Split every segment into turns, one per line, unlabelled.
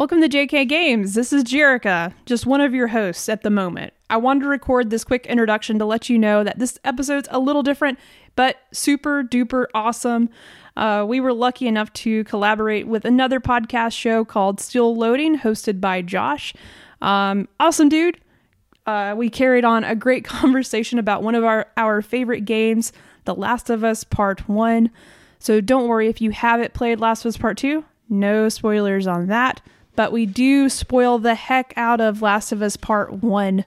Welcome to JK Games. This is Jerica, just one of your hosts at the moment. I wanted to record this quick introduction to let you know that this episode's a little different, but super duper awesome. Uh, we were lucky enough to collaborate with another podcast show called Still Loading, hosted by Josh. Um, awesome dude. Uh, we carried on a great conversation about one of our, our favorite games, The Last of Us Part 1. So don't worry if you haven't played Last of Us Part 2, no spoilers on that but we do spoil the heck out of Last of Us Part 1.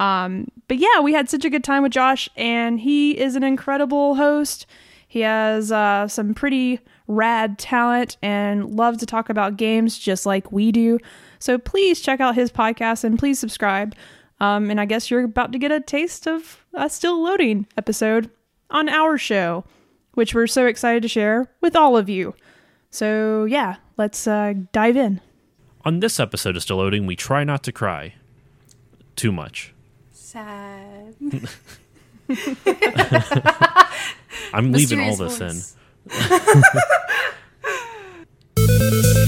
Um, but yeah, we had such a good time with Josh, and he is an incredible host. He has uh, some pretty rad talent and loves to talk about games just like we do. So please check out his podcast and please subscribe. Um, and I guess you're about to get a taste of a still loading episode on our show, which we're so excited to share with all of you. So yeah, let's uh, dive in.
On this episode of Still Loading, we try not to cry too much.
Sad.
I'm leaving all this
voice.
in.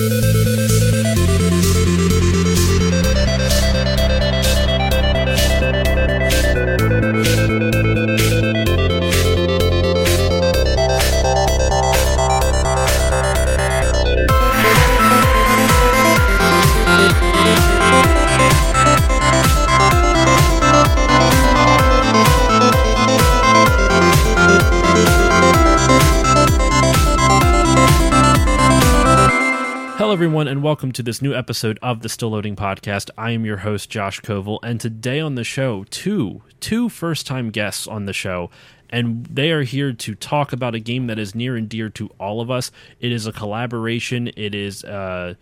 everyone, and welcome to this new episode of the Still Loading Podcast. I am your host, Josh Koval, and today on the show, two two first time guests on the show, and they are here to talk about a game that is near and dear to all of us. It is a collaboration. It is a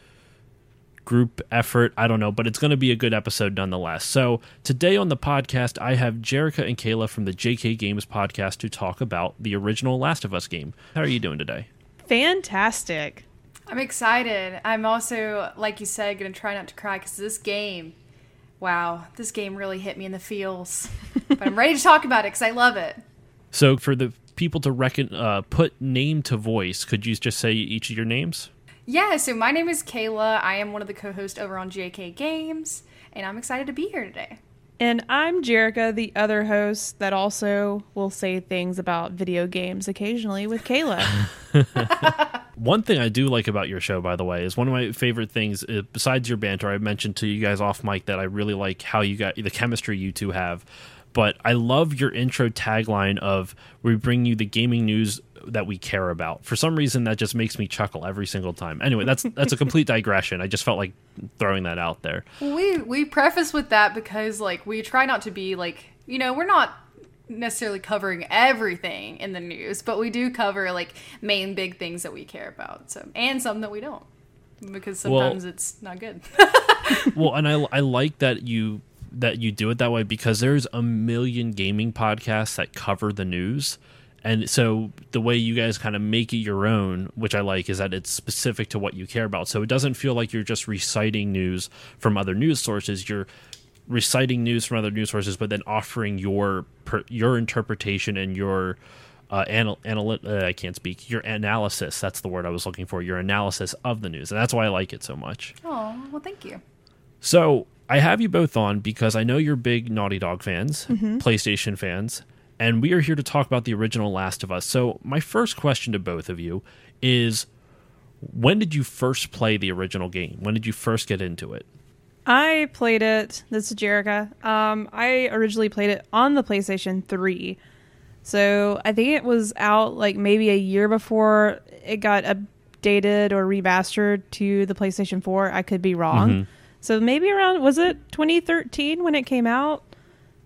group effort. I don't know, but it's going to be a good episode nonetheless. So today on the podcast, I have Jerica and Kayla from the JK Games podcast to talk about the original Last of Us game. How are you doing today?
Fantastic.
I'm excited. I'm also, like you said, going to try not to cry because this game, wow, this game really hit me in the feels. but I'm ready to talk about it because I love it.
So for the people to reckon, uh, put name to voice, could you just say each of your names?
Yeah, so my name is Kayla. I am one of the co hosts over on JK Games, and I'm excited to be here today.
And I'm Jerica, the other host that also will say things about video games occasionally with Kayla.
One thing I do like about your show, by the way, is one of my favorite things. Uh, besides your banter, I mentioned to you guys off mic that I really like how you got the chemistry you two have. But I love your intro tagline of "We bring you the gaming news that we care about." For some reason, that just makes me chuckle every single time. Anyway, that's that's a complete digression. I just felt like throwing that out there.
We we preface with that because like we try not to be like you know we're not necessarily covering everything in the news, but we do cover like main big things that we care about. So and some that we don't because
Well-
sometimes it's not good.
well, and I I like that you that you do it that way because there's a million gaming podcasts that cover the news. And so the way you guys kind of make it your own, which I like, is that it's specific to what you care about. So it doesn't feel like you're just reciting news from other news sources. You're reciting news from other news sources, but then offering your per, your interpretation and your uh, anal, anal, uh, I can't speak. Your analysis. That's the word I was looking for. Your analysis of the news, and that's why I like it so much.
oh well, thank you.
So I have you both on because I know you're big Naughty Dog fans, PlayStation fans, and we are here to talk about the original Last of Us. So my first question to both of you is when did you first play the original game? When did you first get into it?
I played it. This is Jerica. Um, I originally played it on the PlayStation 3. So I think it was out like maybe a year before it got updated or remastered to the PlayStation 4. I could be wrong.
Mhm.
So maybe around, was it 2013 when it came out?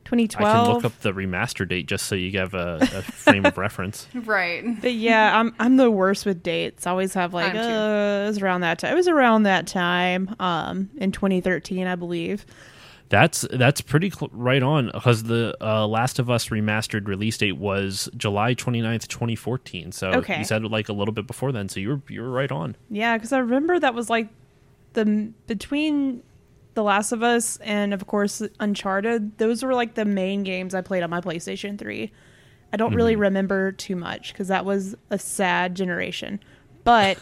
2012?
I can look up the remaster date just so you have a, a frame of reference.
Right.
But yeah, I'm I'm the worst with dates. I always have like uh, it was around that time. It was around that time, um, in 2013, I believe.
That's that's pretty cl- right on because the uh, Last of Us remastered release date was July 29th, 2014. So
Okay.
you said like a little bit before then. So you were you were right on.
Yeah, because I remember that was like the between The Last of Us and of course Uncharted. Those were like the main games I played on my PlayStation 3. I don't really remember too much because that was a sad generation. But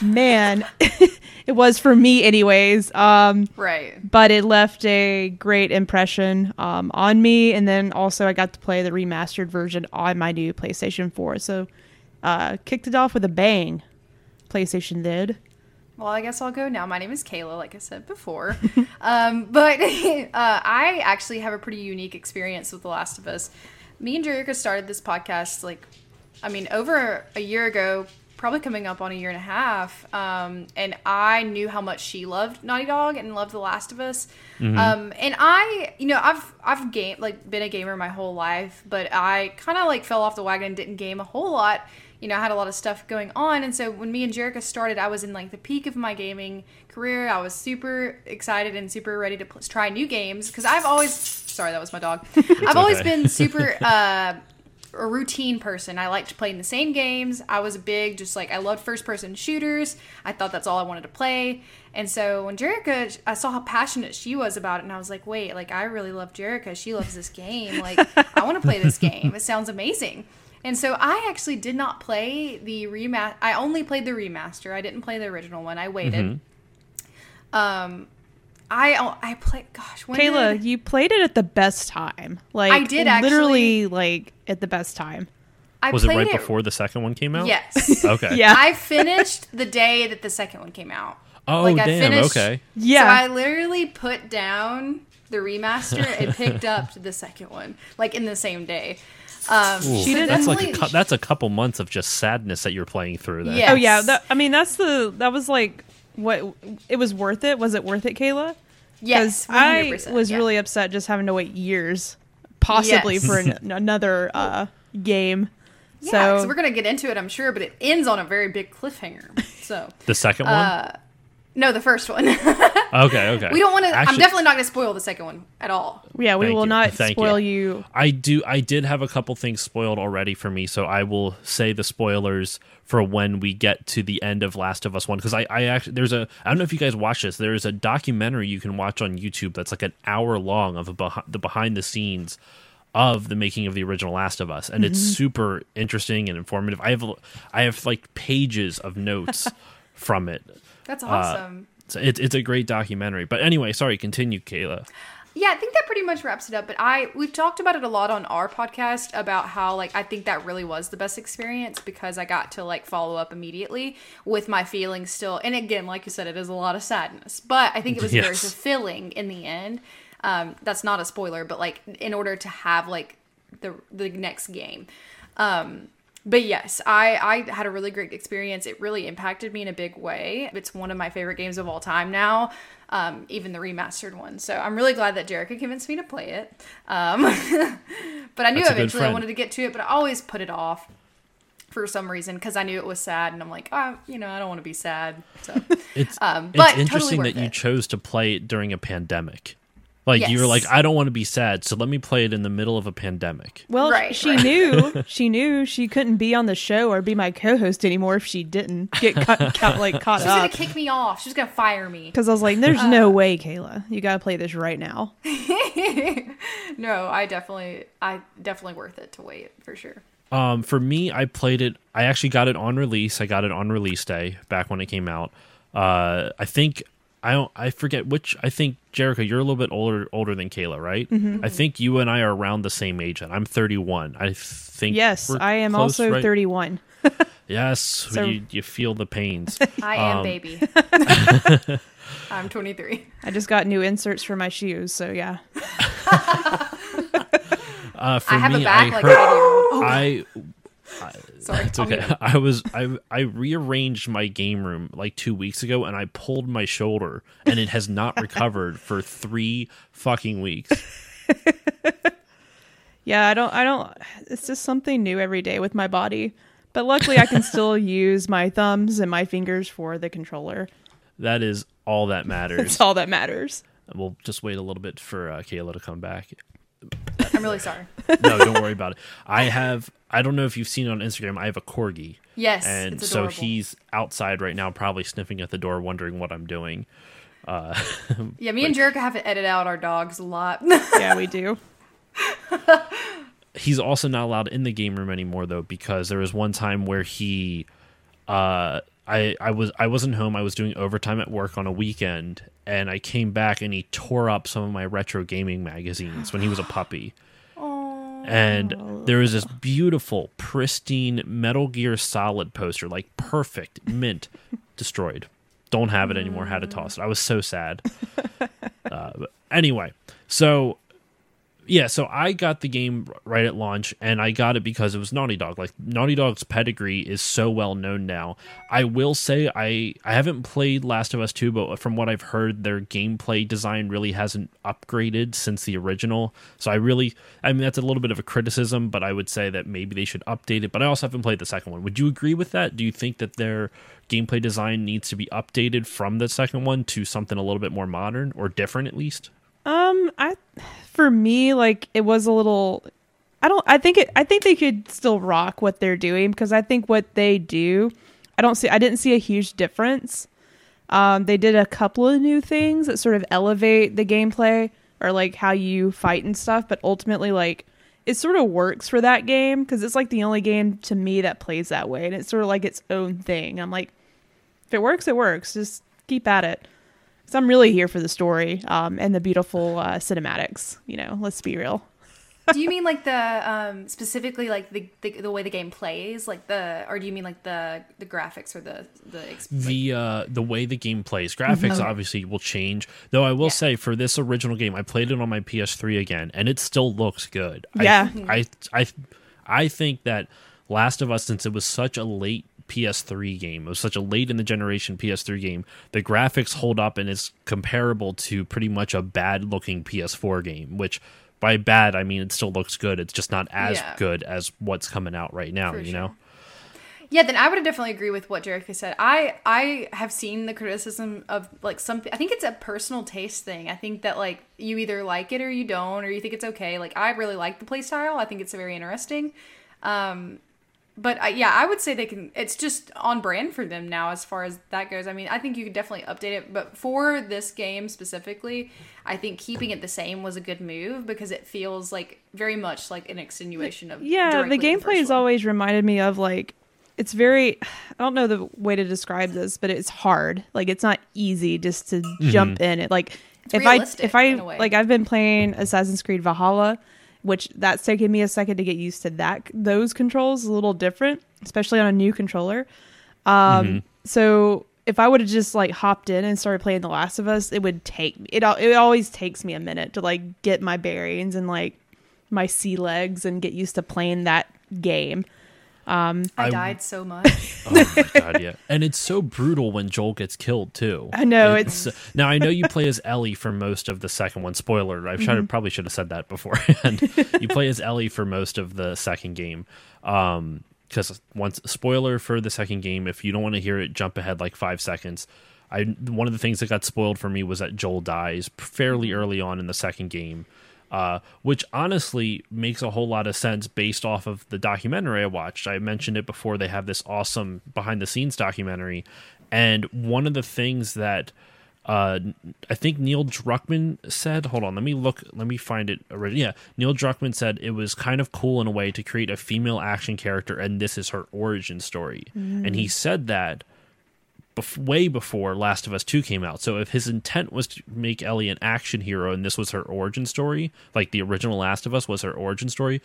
man, it was for me anyways. Um,
Right.
but it left a great impression um, on me, and then also I got to play the remastered version on my new PlayStation 4. So, uh, kicked it off with a bang. PlayStation did.
Well, I guess I'll go now. My name is Kayla, like I said before. um, but uh, I actually have a pretty unique experience with The Last of Us. Me and Jerica started this podcast, like, I mean, over a year ago, probably coming up on a year and a half. Um, and I knew how much she loved Naughty Dog and loved The Last of Us. Um, and I, you know, I've I've game like been a gamer my whole life, but I kind of like fell off the wagon and didn't game a whole lot you know, I had a lot of stuff going on. And so when me and Jerica started, I was in like the peak of my gaming career. I was super excited and super ready to pl- try new games because I've always, sorry, that was my dog. I've always been super, uh, a routine person. I liked playing the same games. I was a big, just like, I loved first person shooters. I thought that's all I wanted to play. And so when Jerica, I saw how passionate she was about it, and I was like, wait, like, I really love Jerica. She loves this game. Like, I want to play this game. It sounds amazing. And so I actually did not play the remaster. I only played the remaster. I didn't play the original one. I waited. Um, I I played. Gosh, when
Kayla,
did-
you played it at the best time. Like
I did
literally like at the best time.
I
Was it
played
right before the second one came out?
Yes.
Okay.
Yeah.
I finished the day that the second one came out.
Oh
Like, I
damn.
finished-
Okay.
Yeah.
So I literally put down the remaster and picked up the second one like in the same day. Um,
Ooh,
so
that's like a
definitely-
cou- that's a couple months of just sadness that you're playing through. Then.
Yeah.
Oh yeah, that, I mean that's the that was like what it was worth it. Was it worth it, Kayla?
yes,
I
100%,
was
yeah.
really upset just having to wait years, possibly
Yes.
for an, another uh, game.
yeah.
so
we're gonna get into it, I'm sure, but it ends on a very big cliffhanger. So
The second one.
Uh, no, the first one.
okay. Okay.
we don't want to. I'm definitely not gonna spoil the second one at all.
yeah, we
Thank
will
you.
not
Thank
spoil
you.
you.
I do. I did have a couple things spoiled already for me, so I will say the spoilers for when we get to the end of Last of Us One. Because I, I actually there's a I don't know if you guys watch this. There is a documentary you can watch on YouTube that's like an hour long of a behi- the behind the scenes of the making of the original Last of Us, and it's mm-hmm. super interesting and informative. I have I have like pages of notes from it.
That's
Uh,
awesome.
So it, it's a great documentary. But anyway, sorry, continue, Kayla.
Yeah, I think that pretty much wraps it up. But I we've talked about it a lot on our podcast about how like I think that really was the best experience because I got to like follow up immediately with my feelings still. And again, like you said, it is a lot of sadness, but I think it was very fulfilling in the end. Um, that's not a spoiler, but like in order to have like the the next game. Um, but yes, I, I had a really great experience. It really impacted me in a big way. It's one of my favorite games of all time now, um, even the remastered one. So I'm really glad that Jerica convinced me to play it. Um, but I knew
That's
eventually I wanted to get to it, but I always put it off for some reason because I knew it was sad, and I'm like, oh, you know, I don't want to be sad. So
It's
Um,
it's
totally
interesting that you chose to play it during a pandemic. Like you were like, I don't want to be sad, so let me play it in the middle of a pandemic.
Well,
Right,
she
right.
knew she knew she couldn't be on the show or be my co-host anymore if she didn't get cut, cut like caught
she's gonna kick me off. She's gonna fire me.
Because I was like, "There's no way, Kayla. You got to play this right now."
No, I definitely, I definitely worth it to wait for sure.
Um, for me, I played it. I actually got it on release. I got it on release day back when it came out. Uh, I think I don't. I forget which. I think Jerica, you're a little bit older older than Kayla, right?
Mm-hmm.
I think you and I are around the same age. And I'm 31. I think.
Yes,
we're
I am
close,
also
right?
31.
Yes,
So-
you, you feel the pains.
I am
Um,
baby. I'm 23.
I just got new inserts for my shoes, so yeah.
Uh, for
I have
me,
a back
I
like
heard-
an 80 year old.
I
Sorry,
It's okay. I was I I rearranged my game room like two weeks ago, and I pulled my shoulder, and it has not recovered for three fucking weeks.
Yeah, I don't I don't it's just something new every day with my body. But luckily I can still use my thumbs and my fingers for the controller.
That is all that matters.
That's all that matters.
we'll just wait a little bit for uh, Kayla to come back.
I'm really sorry.
No, don't worry about it. I have. I don't know if you've seen it on Instagram. I have a corgi,
Yes,
and
it's
so he's outside right now, probably sniffing at the door, wondering what I'm doing.
Yeah, me and Jerica have to edit out our dogs a lot.
Yeah, we do.
he's also not allowed in the game room anymore though because there was one time where he uh I, I was I wasn't home. I was doing overtime at work on a weekend, and I came back and he tore up some of my retro gaming magazines when he was a puppy. And there was this beautiful, pristine Metal Gear Solid poster, like perfect, mint, destroyed. Don't have it anymore. Had to toss it. I was so sad. Uh, anyway, so yeah, so I got the game right at launch, and I got it because it was Naughty Dog. Like Naughty Dog's pedigree is so well known now. I will say I I haven't played Last of Us two, but from what I've heard, their gameplay design really hasn't upgraded since the original. So I really, I mean, that's a little bit of a criticism, but I would say that maybe they should update it. But I also haven't played the second one. Would you agree with that? Do you think that their gameplay design needs to be updated from the second one to something a little bit more modern or different, at least?
Um, I for me like it was a little. I don't. I think it. I think they could still rock what they're doing because I think what they do. I don't see. I didn't see a huge difference. Um, they did a couple of new things that sort of elevate the gameplay or like how you fight and stuff, but ultimately like it sort of works for that game because it's like the only game to me that plays that way, and it's sort of like its own thing. I'm like, if it works, it works. Just keep at it. So I'm really here for the story um, and the beautiful uh, cinematics. You know, let's be real.
do you mean like the um specifically like the, the the way the game plays like the or do you mean like the the graphics or the the ex-
the uh the way the game plays graphics obviously will change though i will
Yeah.
say for this original game i played it on my ps3 again and it still looks good
Yeah.
I, I i i think that last of us since it was such a late PS3 game. It was such a late in the generation PS3 game. The graphics hold up and it's comparable to pretty much a bad looking PS4 game, which by bad I mean it still looks good. It's just not as
Yeah.
good as what's coming out right now,
For
you
sure.
know?
Yeah, then I would have definitely agree with what Jerica said. I I have seen the criticism of like some. I think it's a personal taste thing. I think that like you either like it or you don't, or you think it's okay. Like I really like the playstyle. I think it's very interesting. Um, but I, yeah, I would say they can. It's just on brand for them now as far as that goes. I mean, I think you could definitely update it, but for this game specifically, I think keeping it the same was a good move because it feels like very much like an extenuation of
Yeah, the gameplay has always reminded me of like it's very I don't know the way to describe this, but it's hard. Like it's not easy just to mm-hmm. jump in it. Like if I if I
in a way.
like I've been playing Assassin's Creed Valhalla, which that's taken me a second to get used to that those controls a little different, especially on a new controller. Um so if I would have just like hopped in and started playing The Last of Us, it would take me. It it always takes me a minute to like get my bearings and like my sea legs and get used to playing that game.
I,
I-
died so much.
Oh my god, yeah. And it's so brutal when Joel gets killed too.
I know, it's-
now I know you play as Ellie for most of the second one. Spoiler, I tried
Mm-hmm.
probably should have said that beforehand. you play as Ellie for most of the second game. Um because once spoiler for the second game, if you don't want to hear it, jump ahead like five seconds. I one of the things that got spoiled for me was that Joel dies fairly early on in the second game uh, which honestly makes a whole lot of sense based off of the documentary I watched. I mentioned it before. They have this awesome behind the scenes documentary, and one of the things that uh, I think Neil Druckmann said. Hold on, let me look. Let me find it. Yeah, Neil Druckmann said it was kind of cool in a way to create a female action character, and this is her origin story. And he said that bef- way before Last of Us 2 came out. So if his intent was to make Ellie an action hero and this was her origin story, like the original Last of Us was her origin story,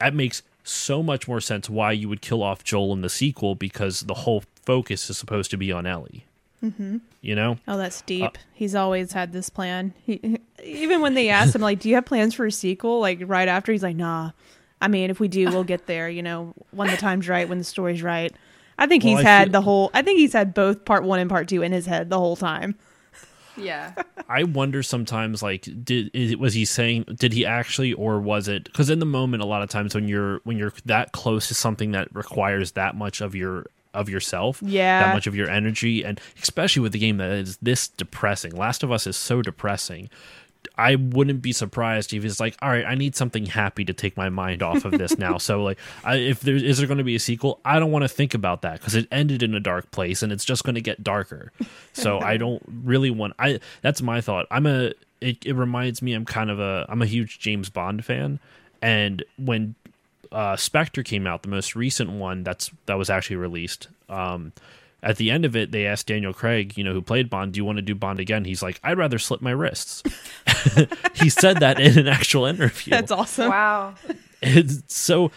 that makes so much more sense why you would kill off Joel in the sequel because the whole focus is supposed to be on Ellie. Mm-hmm. You know?
Oh, that's deep. He's always had this plan. He, even when they asked him, like, "Do you have plans for a sequel?" Like right after, he's like, "Nah." I mean, if we do, we'll get there. You know, when the time's right, when the story's right. I think
Well,
he's
I
had
feel-
the whole. I think he's had both part one and part two in his head the whole time.
yeah.
I wonder sometimes, like, did is, was he saying? Did he actually, or was it? Because in the moment, a lot of times when you're when you're that close to something that requires that much of your of yourself,
Yeah.
that much of your energy, and especially with the game that is this depressing. Last of Us is so depressing. I wouldn't be surprised if he's like, all right, I need something happy to take my mind off of this now. so like, I, if there is there going to be a sequel, I don't want to think about that because it ended in a dark place and it's just going to get darker. So I don't really want. I that's my thought. I'm a. It, it reminds me. I'm kind of a. I'm a huge James Bond fan, and when uh, Spectre came out, the most recent one that's that was actually released. Um, at the end of it, they asked Daniel Craig, you know, who played Bond, "Do you want to do Bond again?" He's like, "I'd rather slit my wrists." he said that in an actual interview.
That's awesome.
Wow.
It's so.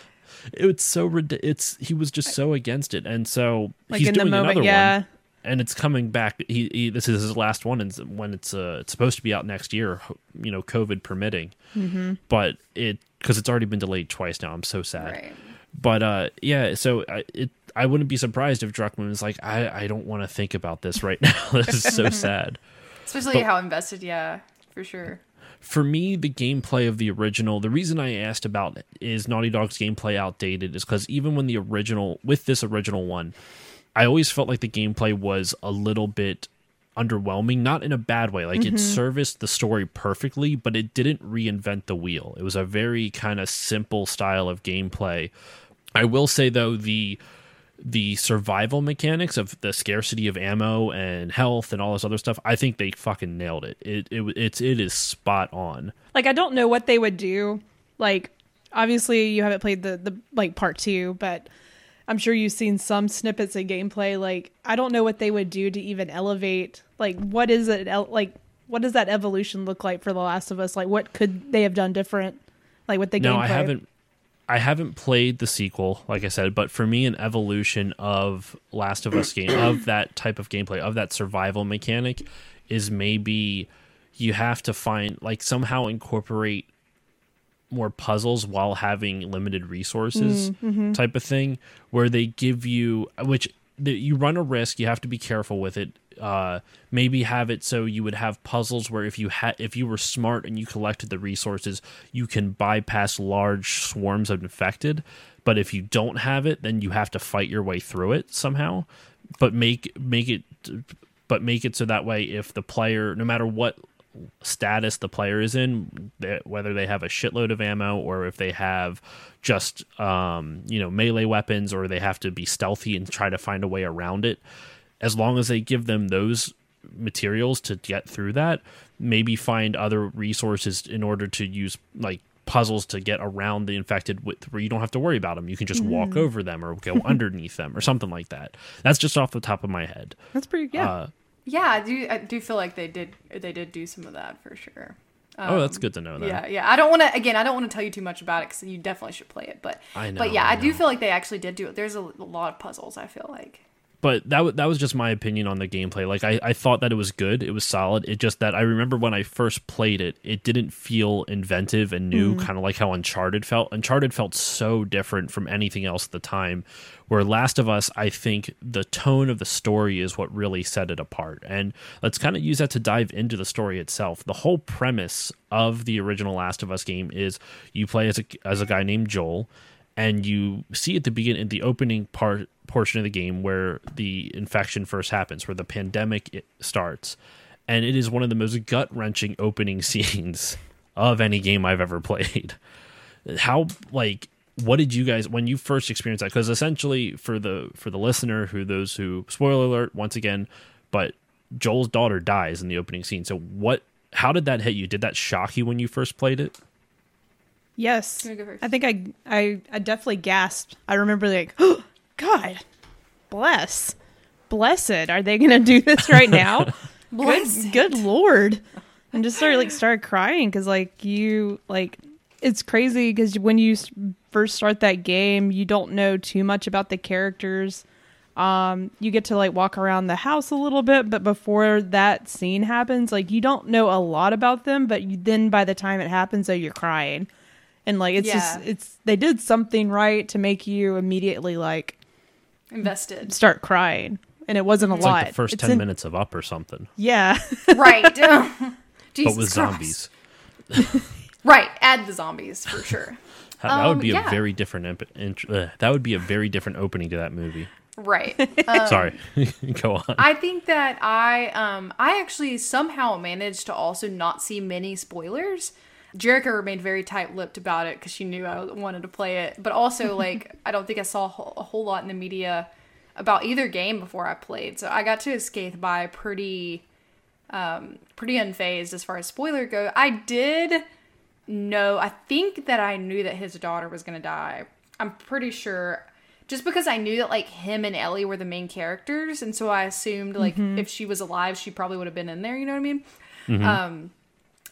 It's so rid- it's he was just so against it, and so
Like
he's
in the
doing
moment,
another
yeah.
one, and it's coming back. He, he this is his last one, and when it's uh it's supposed to be out next year, you know, COVID permitting, mm-hmm. but it because it's already been delayed twice now. I'm so sad.
Right.
But uh, yeah, so I, it I wouldn't be surprised if Druckmann is like, I, I don't want to think about this right now. this is so sad.
Especially
But-
how invested, yeah, for sure.
For me, the gameplay of the original, the reason I asked about is Naughty Dog's gameplay outdated is because even when the original, with this original one, I always felt like the gameplay was a little bit underwhelming, not in a bad way. Like it mm-hmm. serviced the story perfectly, but it didn't reinvent the wheel. It was a very kind of simple style of gameplay. I will say though, the the survival mechanics of the scarcity of ammo and health and all this other stuff, I think they fucking nailed it. It it it's it is spot on.
Like I don't know what they would do. Like obviously you haven't played the the like part 2, but I'm sure you've seen some snippets of gameplay like I don't know what they would do to even elevate like what is it like what does that evolution look like for The Last of Us? Like what could they have done different like with the
No,
gameplay?
I haven't. I haven't played the sequel, like I said, but for me, an evolution of Last of Us game of that type of gameplay of that survival mechanic is maybe you have to find like somehow incorporate more puzzles while having limited resources mm, mm-hmm. type of thing where they give you which you run a risk you have to be careful with it uh, maybe have it so you would have puzzles where if you had if you were smart and you collected the resources you can bypass large swarms of infected but if you don't have it then you have to fight your way through it somehow but make make it but make it so that way if the player no matter what status the player is in, whether they have a shitload of ammo or if they have just um, you know melee weapons or they have to be stealthy and try to find a way around it. As long as they give them those materials to get through that, maybe find other resources in order to use like puzzles to get around the infected with where you don't have to worry about them. You can just walk over them or go underneath them or something like that. That's just off the top of my head.
That's pretty yeah.
Uh,
Yeah, I do. I do feel like they did. They did do some of that for sure.
oh, that's good to know. Then.
Yeah, yeah. I don't want to. Again, I don't want to tell you too much about it because you definitely should play it. But
I know,
But yeah,
I
I, do feel like they actually did do it. There's a, a lot of puzzles. I feel like.
But that w- that was just my opinion on the gameplay. Like I, I thought that it was good, it was solid. It just that I remember when I first played it, it didn't feel inventive and new, hmm. kind of like how Uncharted felt. Uncharted felt so different from anything else at the time. Where Last of Us, I think the tone of the story is what really set it apart. And let's kind of use that to dive into the story itself. The whole premise of the original Last of Us game is you play as a as a guy named Joel and you see at the beginning in the opening part portion of the game where the infection first happens where the pandemic starts. And it is one of the most gut-wrenching opening scenes of any game i've ever played. How like what did you guys when you first experienced that? Because essentially for the for the listener who those who spoiler alert once again but joel's daughter dies in the opening scene. So what how did that hit you? Did that shock you when you first played it
Yes.
Go?
I think I, I I definitely gasped. I remember like, oh, God, bless, blessed. Are they gonna do this right now? Good, good lord, and just started like started crying because like you like it's crazy because when you first start that game, you don't know too much about the characters. Um, you get to like walk around the house a little bit, but before that scene happens, like you don't know a lot about them. But you, then by the time it happens, though, you're crying and like it's just it's they did something right to make you immediately like
Invested.
start crying and it wasn't a
it's
lot
like the first
It's
10
in-
minutes of up or something
yeah
right.
but with
Christ.
zombies
Right. Add the zombies for sure.
That, that would
Um,
be a very different. Imp- int- uh, that would be a very different opening to that movie.
Right.
Sorry, go on.
I think that I um I actually somehow managed to also not see many spoilers. Jerica remained very tight-lipped about it because she knew I wanted to play it, but also like I don't think I saw a whole, a whole lot in the media about either game before I played, so I got to escape by pretty um pretty unfazed as far as spoiler go. I did know I think that I knew that his daughter was gonna die. I'm pretty sure just because I knew that like him and Ellie were the main characters, and so I assumed like
Mm-hmm.
if she was alive, she probably would have been in there. You know what I mean?
Mm-hmm.
Um,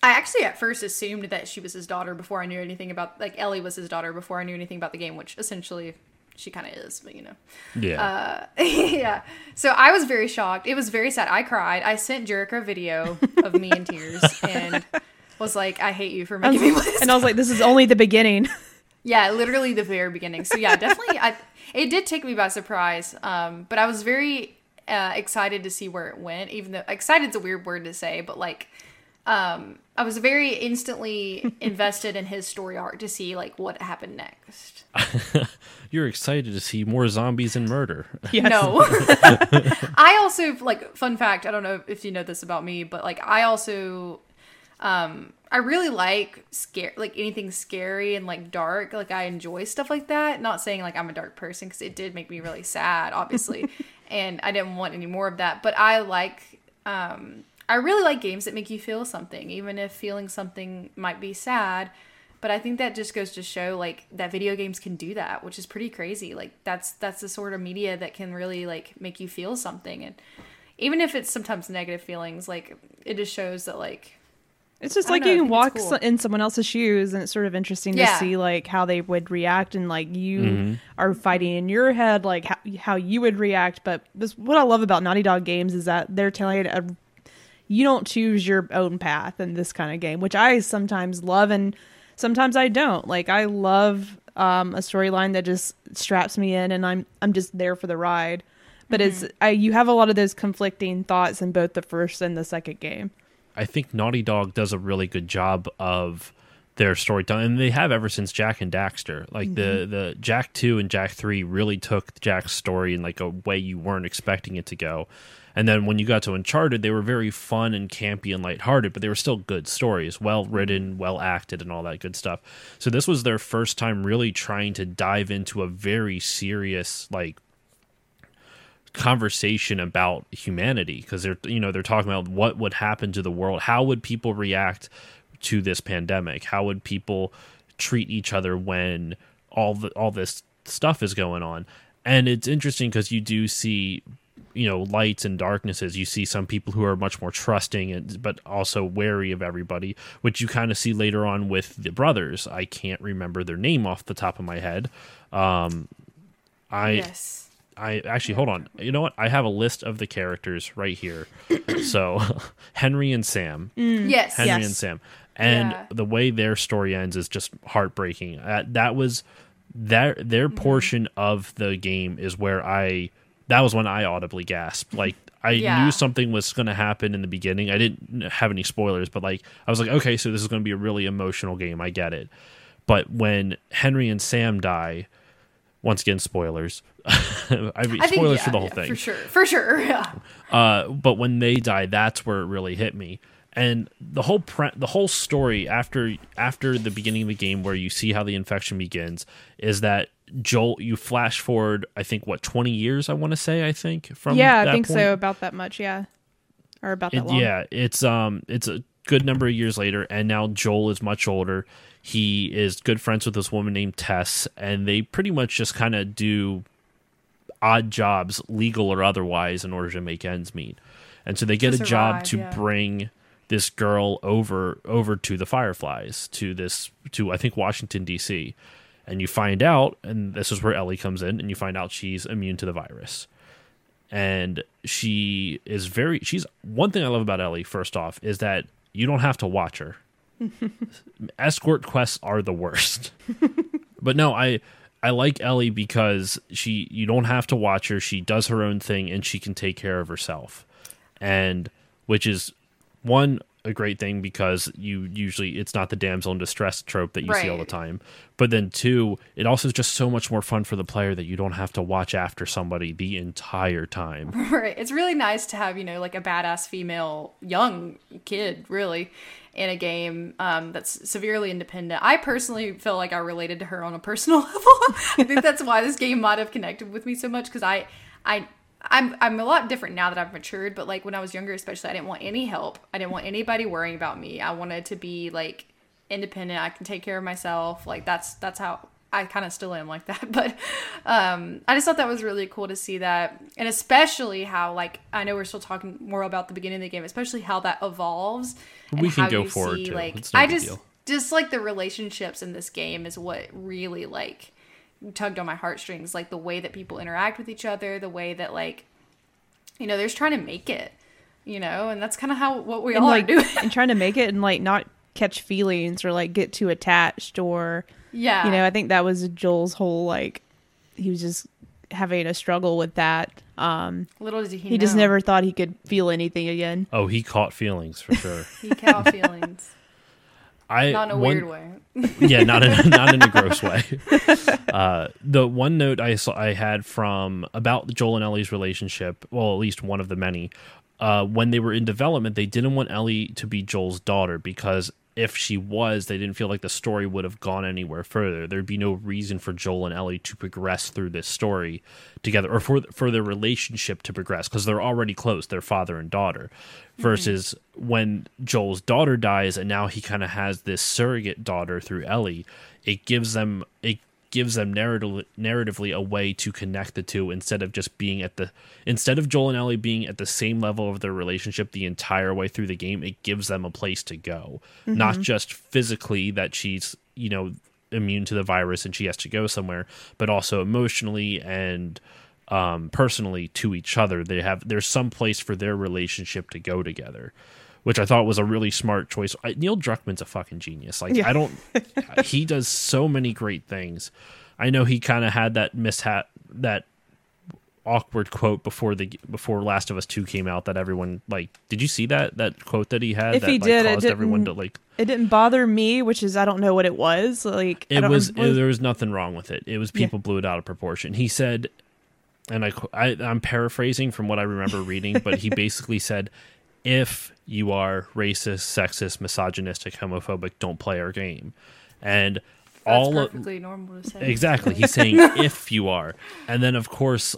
I actually at first assumed that she was his daughter before I knew anything about like Ellie was his daughter before I knew anything about the game, which essentially she kind of is, but you know.
Yeah.
Uh, yeah. So I was very shocked. It was very sad. I cried. I sent Jerica a video of me in tears and was like, I hate you for making me
and I was like, this is only the beginning.
Yeah, literally the very beginning. So yeah, definitely I it did take me by surprise. Um, but I was very uh, excited to see where it went, even though excited is a weird word to say, but like um I was very instantly invested in his story arc to see like what happened next.
You're excited to see more zombies and murder.
Yes.
No. I also like fun fact, I don't know if you know this about me, but like I also um I really like scare like anything scary and like dark. Like I enjoy stuff like that. Not saying like I'm a dark person cuz it did make me really sad, obviously. and I didn't want any more of that, but I like um I really like games that make you feel something, even if feeling something might be sad. But I think that just goes to show like that video games can do that, which is pretty crazy. Like that's that's the sort of media that can really like make you feel something and even if it's sometimes negative feelings, like it just shows that like
It's just like
don't
you can walk
cool.
in someone else's shoes, and it's sort of interesting
Yeah.
to see like how they would react, and like you mm-hmm. are fighting in your head, like how, how you would react. But this, what I love about Naughty Dog games is that they're telling a, you don't choose your own path in this kind of game, which I sometimes love, and sometimes I don't. Like I love um, a storyline that just straps me in, and I'm I'm just there for the ride. But it's I, you have a lot of those conflicting thoughts in both the first and the second game.
I think Naughty Dog does a really good job of their storytelling, and they have ever since Jak and Daxter. Like the mm-hmm. the Jak two and Jak three really took Jak's story in like a way you weren't expecting it to go. And then when you got to Uncharted, they were very fun and campy and lighthearted, but they were still good stories, well mm-hmm. written, well acted, and all that good stuff. So this was their first time really trying to dive into a very serious like conversation about humanity because they're you know they're talking about what would happen to the world how would people react to this pandemic how would people treat each other when all the all this stuff is going on and it's interesting because you do see you know lights and darknesses you see some people who are much more trusting and but also wary of everybody which you kind of see later on with the brothers i can't remember their name off the top of my head um i
yes.
I actually hold on. You know what? I have a list of the characters right here. so Henry and Sam,
Yes.
Henry
Yes.
and Sam, and
Yeah.
the way their story ends is just heartbreaking. Uh, that was their their
Mm-hmm.
portion of the game is where I that was when I audibly gasped. Like I
Yeah.
knew something was going to happen in the beginning. I didn't have any spoilers, but like I was like, okay, so this is going to be a really emotional game. I get it. But when Henry and Sam die, once again, spoilers. I mean,
I think,
spoilers
yeah,
for the whole
yeah,
thing.
For sure. For sure. Yeah.
Uh, but when they die, that's where it really hit me. And the whole pre- the whole story after after the beginning of the game, where you see how the infection begins, is that Joel. You flash forward, I think, what twenty years? I want to say, I think from
yeah, I think
point.
so. About that much, yeah, or about that
It-
long.
yeah, it's um, it's a good number of years later, and now Joel is much older. He is good friends with this woman named Tess, and they pretty much just kind of do odd jobs, legal or otherwise, in order to make ends meet. And so they get a job to
yeah.
bring this girl over over to the Fireflies to this to I think Washington D.C. And you find out, and this is where Ellie comes in, and you find out she's immune to the virus. And she is very she's one thing i love about ellie first off is that you don't have to watch her. Escort quests are the worst. But no i i like ellie because she you don't have to watch her. She does her own thing and she can take care of herself. And which is one a great thing because you usually it's not the damsel in distress trope that you see all the time but then two it also is just so much more fun for the player that you don't have to watch after somebody the entire time
Right. It's really nice to have, you know, like a badass female young kid, really, in a game um, that's severely independent. I personally feel like I related to her on a personal level. I think that's why this game might have connected with me so much because I, I, I'm I'm a lot different now that I've matured. But like when I was younger, especially, I didn't want any help. I didn't want anybody worrying about me. I wanted to be like independent. I can take care of myself. Like that's that's how I kind of still am like that, but um, I just thought that was really cool to see that, and especially how like I know we're still talking more about the beginning of the game, especially how that evolves.
We can go forward,
see,
too.
Like
It's no
I just
deal.
just like the relationships in this game is what really like tugged on my heartstrings. Like the way that people interact with each other, the way that like you know they're just trying to make it, you know, and that's kind of how what we
and
all
like
are doing.
and trying to make it and like not catch feelings or like get too attached or
yeah,
you know i think that was joel's whole like he was just having a struggle with that um
little did he,
he just never thought he could feel anything again
Oh, he caught feelings for sure.
he caught feelings,
I
not in a
one-
weird way.
yeah, not in not in a gross way. Uh, the one note I saw I had from about Joel and Ellie's relationship, well, at least one of the many, uh, when they were in development, they didn't want Ellie to be Joel's daughter because if she was, they didn't feel like the story would have gone anywhere further. There'd be no reason for Joel and Ellie to progress through this story together, or for for their relationship to progress because they're already close. They're father and daughter. Mm-hmm. Versus when Joel's daughter dies, and now he kind of has this surrogate daughter through Ellie. It gives them it gives them narrative, narratively a way to connect the two instead of just being at the instead of Joel and Ellie being at the same level of their relationship the entire way through the game it gives them a place to go. Not just physically that she's you know immune to the virus and she has to go somewhere but also emotionally and um, personally to each other. They have there's some place for their relationship to go together which I thought was a really smart choice. I, Neil Druckmann's a fucking genius. Like
Yeah.
I don't, he does so many great things. I know he kind of had that mishap, that awkward quote before the before Last of Us Two came out that everyone like. Did you see that that quote that he had
If
that
he
like,
did, it
caused everyone to like?
it didn't bother me which is i don't know what it was like
It was
rem-
there was nothing wrong with it. It was people blew it out of proportion. He said, and I, I I'm paraphrasing from what I remember reading, but he basically said, if you are racist, sexist, misogynistic, homophobic, don't play our game, and
That's
all of,
perfectly normal to say.
Exactly. He's saying if you are. And then, of course,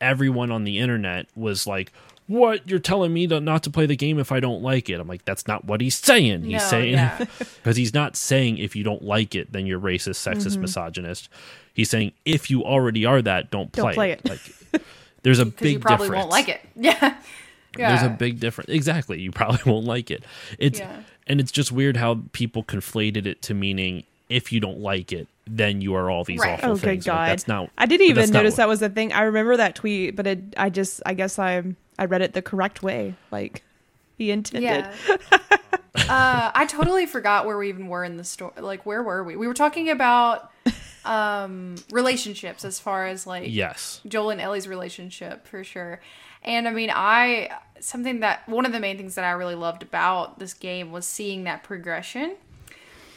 everyone on the internet was like, what? You're telling me to not to play the game if I don't like it? I'm like, that's not what he's saying. He's
No,
saying,
yeah.
because he's not saying if you don't like it, then you're racist, sexist,
Mm-hmm.
misogynist. He's saying if you already are that, don't play,
Don't play it.
Like, there's a big
you probably
difference.
won't like it. Yeah. Yeah.
There's a big difference. Exactly. You probably won't like it. It's
Yeah.
and it's just weird how people conflated it to meaning if you don't like it, then you are all these
Right.
awful
oh good
things. Like,
god
that's not.
i didn't even notice
what-
that was the thing i remember that tweet but it i just i guess i i read it the correct way like he intended
Yeah. uh, I totally forgot where we even were in the story. Like, where were we? We were talking about um, relationships as far as like
Yes.
Joel and Ellie's relationship for sure. And I mean, I something that one of the main things that I really loved about this game was seeing that progression.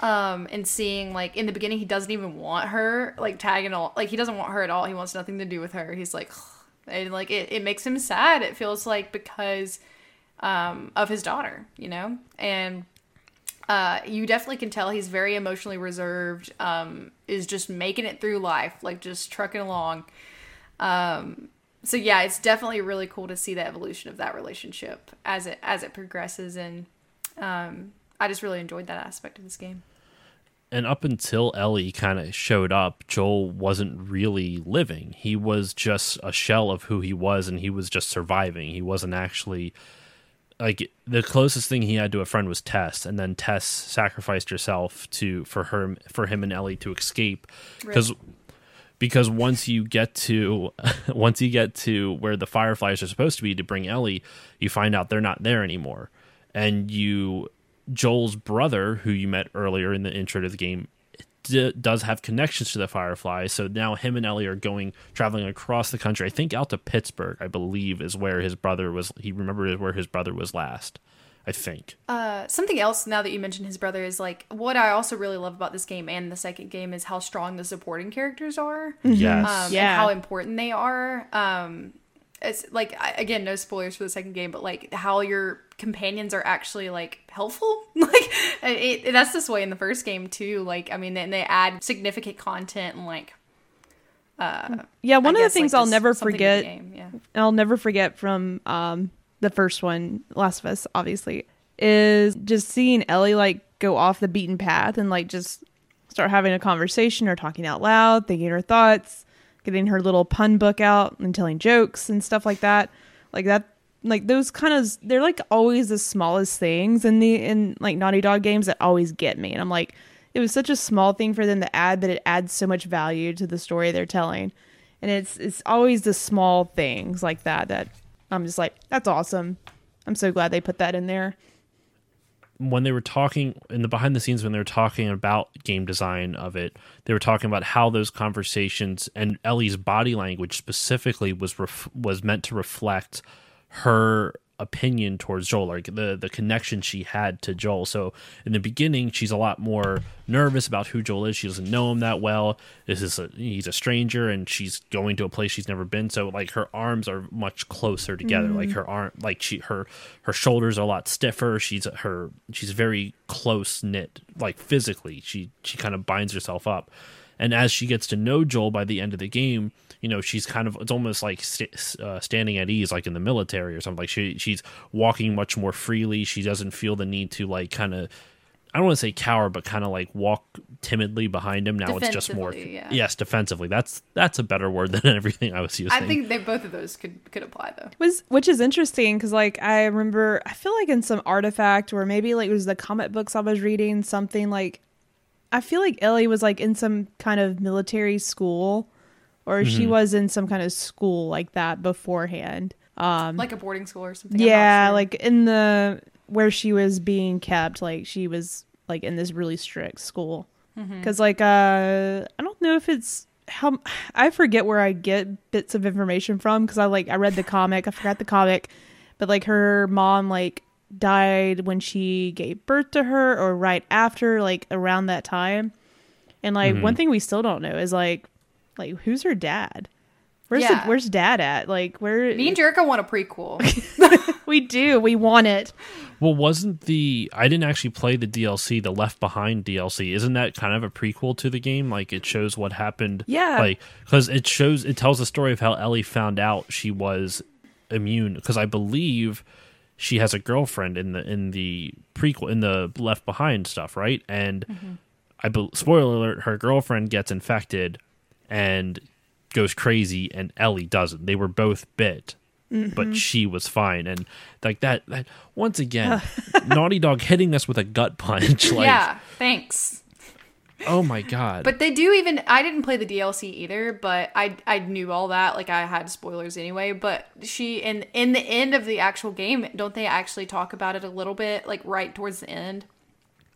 Um, and seeing like in the beginning he doesn't even want her like tagging all like he doesn't want her at all. He wants nothing to do with her. He's like and like it, it makes him sad. It feels like because um of his daughter, you know? And uh, you definitely can tell he's very emotionally reserved. Um, is just making it through life, like just trucking along. Um, so yeah, it's definitely really cool to see the evolution of that relationship as it as it progresses, and um, I just really enjoyed that aspect of this game.
And up until Ellie kind of showed up, Joel wasn't really living. He was just a shell of who he was, and he was just surviving. He wasn't actually like the closest thing he had to a friend was Tess, and then Tess sacrificed herself to for her for him and Ellie to escape because because once you get to once you get to where the fireflies are supposed to be to bring Ellie, you find out they're not there anymore, and you Joel's brother, who you met earlier in the intro to the game, d- does have connections to the Fireflies. So now him and Ellie are going traveling across the country. I think out to Pittsburgh, I believe, is where his brother was. He remembered where his brother was last. I think.
Uh, something else now that you mentioned his brother is like what I also really love about this game and the second game is how strong the supporting characters are.
Yes.
um,
Yeah.
and how important they are. Um, it's like I- again, no spoilers for the second game, but like how your companions are actually like helpful. like it, it- that's this way in the first game too. Like I mean, and they add significant content and like. Uh,
yeah one
I
of the things
like,
i'll never
something to the
forget
game, Yeah.
I'll never forget from um the first one, Last of Us, obviously, is just seeing Ellie like go off the beaten path and like just start having a conversation or talking out loud, thinking her thoughts, getting her little pun book out and telling jokes and stuff like that. Like that like those kind of they're like always the smallest things in the in like Naughty Dog games that always get me. And I'm like it was such a small thing for them to add, but it adds so much value to the story they're telling. And it's it's always the small things like that that I'm just like that's awesome. I'm so glad they put that in there.
when they were talking in the behind the scenes when they were talking about game design of it they were talking about how those conversations and Ellie's body language specifically was ref- was meant to reflect her opinion towards Joel like the the connection she had to Joel. So in the beginning she's a lot more nervous about who Joel is. She doesn't know him that well. This is a, he's a stranger and she's going to a place she's never been. So like her arms are much closer together. Mm-hmm. Like her arm like she her her shoulders are a lot stiffer. She's her she's very close knit like physically. She she kind of binds herself up and as she gets to know Joel by the end of the game, you know, she's kind of it's almost like st- uh, standing at ease, like in the military or something. Like she she's walking much more freely. She doesn't feel the need to like kind of. I don't want to say cower, but kind of like walk timidly behind him. Now it's just more,
yeah.
yes, defensively. That's that's a better word than everything I was using.
I think they both of those could could apply though.
was which is interesting because like I remember I feel like in some artifact or maybe like it was the comic books I was reading something like I feel like Ellie was like in some kind of military school or she was in some kind of school like that beforehand. Um
Like a boarding school or something.
Yeah,
sure.
like in the where she was being kept like she was like in this really strict school.
Mm-hmm.
Cuz like uh I don't know if it's how I forget where I get bits of information from cuz I like I read the comic, I forgot the comic, but like her mom like died when she gave birth to her or right after like around that time. And like
Mm-hmm.
one thing we still don't know is like like who's her dad? Where's
Yeah.
the, where's dad at? Like where
Me and Jerica want a prequel.
we do. We want it.
Well, wasn't the I didn't actually play the DLC, the Left Behind DLC. Isn't that kind of a prequel to the game? Like it shows what happened.
Yeah.
Like because it shows it tells the story of how Ellie found out she was immune. Because I believe she has a girlfriend in the in the prequel in the Left Behind stuff, right? And mm-hmm. I be, spoiler alert: her girlfriend gets infected and goes crazy, and Ellie doesn't. They were both bit but mm-hmm. she was fine and like that, that once again naughty dog hitting us with a gut punch like
yeah, thanks.
Oh my god
But they do even. I didn't play the DLC either, but I I knew all that. Like I had spoilers anyway. But she in in the end of the actual game, don't they actually talk about it a little bit, like right towards the end?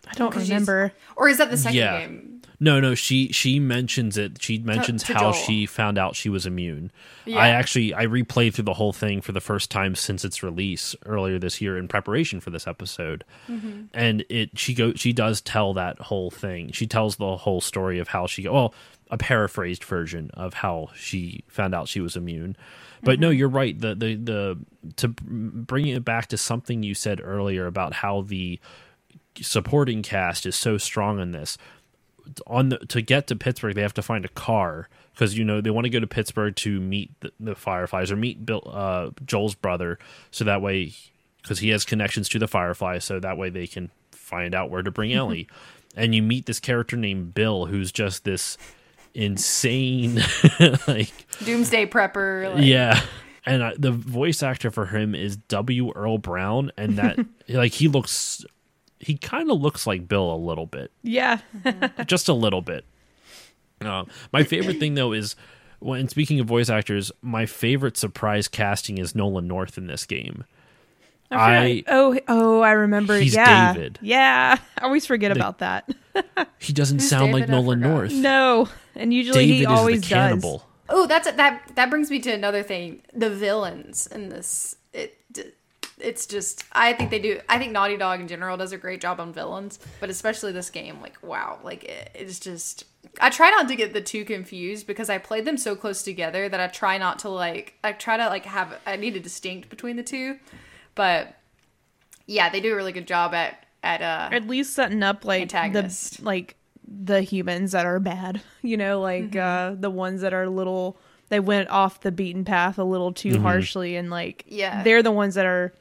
I don't remember.
Or is that the second
Yeah.
game?
no no she she mentions it she mentions
to
how
Joel.
she found out she was immune
Yeah.
i actually i replayed through the whole thing for the first time since its release earlier this year in preparation for this episode
Mm-hmm.
and it she go she does tell that whole thing she tells the whole story of how she go well a paraphrased version of how she found out she was immune but no you're right the the the to bring it back to something you said earlier about how the supporting cast is so strong in this on the, to get to Pittsburgh, they have to find a car because you know they want to go to Pittsburgh to meet the, the Fireflies or meet Bill, uh, Joel's brother, so that way because he has connections to the Fireflies, so that way they can find out where to bring Ellie. And you meet this character named Bill, who's just this insane, like
Doomsday Prepper. Like,
yeah. And I, the voice actor for him is W. Earl Brown, and that like he looks, he kind of looks like Bill a little bit
Yeah.
just a little bit. Uh, my favorite thing though is when speaking of voice actors, my favorite surprise casting is Nolan North in this game. I
oh oh I remember.
He's
yeah.
David.
Yeah. I always forget about that.
he doesn't
Who's
sound like
David? I
Nolan
forgot.
North.
No. And usually
David
he
is
always
the cannibal.
Oh, that's that. That brings me to another thing. The villains in this. It. It's just. I think they do. I think Naughty Dog in general does a great job on villains, but especially this game. Like wow. Like it, it's just. I try not to get the two confused because I played them so close together that I try not to like. I try to like have. I need a distinct between the two, but yeah, they do a really good job at at uh
At least setting up like
Antagonist.
the like the humans that are bad. You know, like
Mm-hmm.
uh the ones that are a little they went off the beaten path a little too harshly and like
Yeah.
they're the ones that are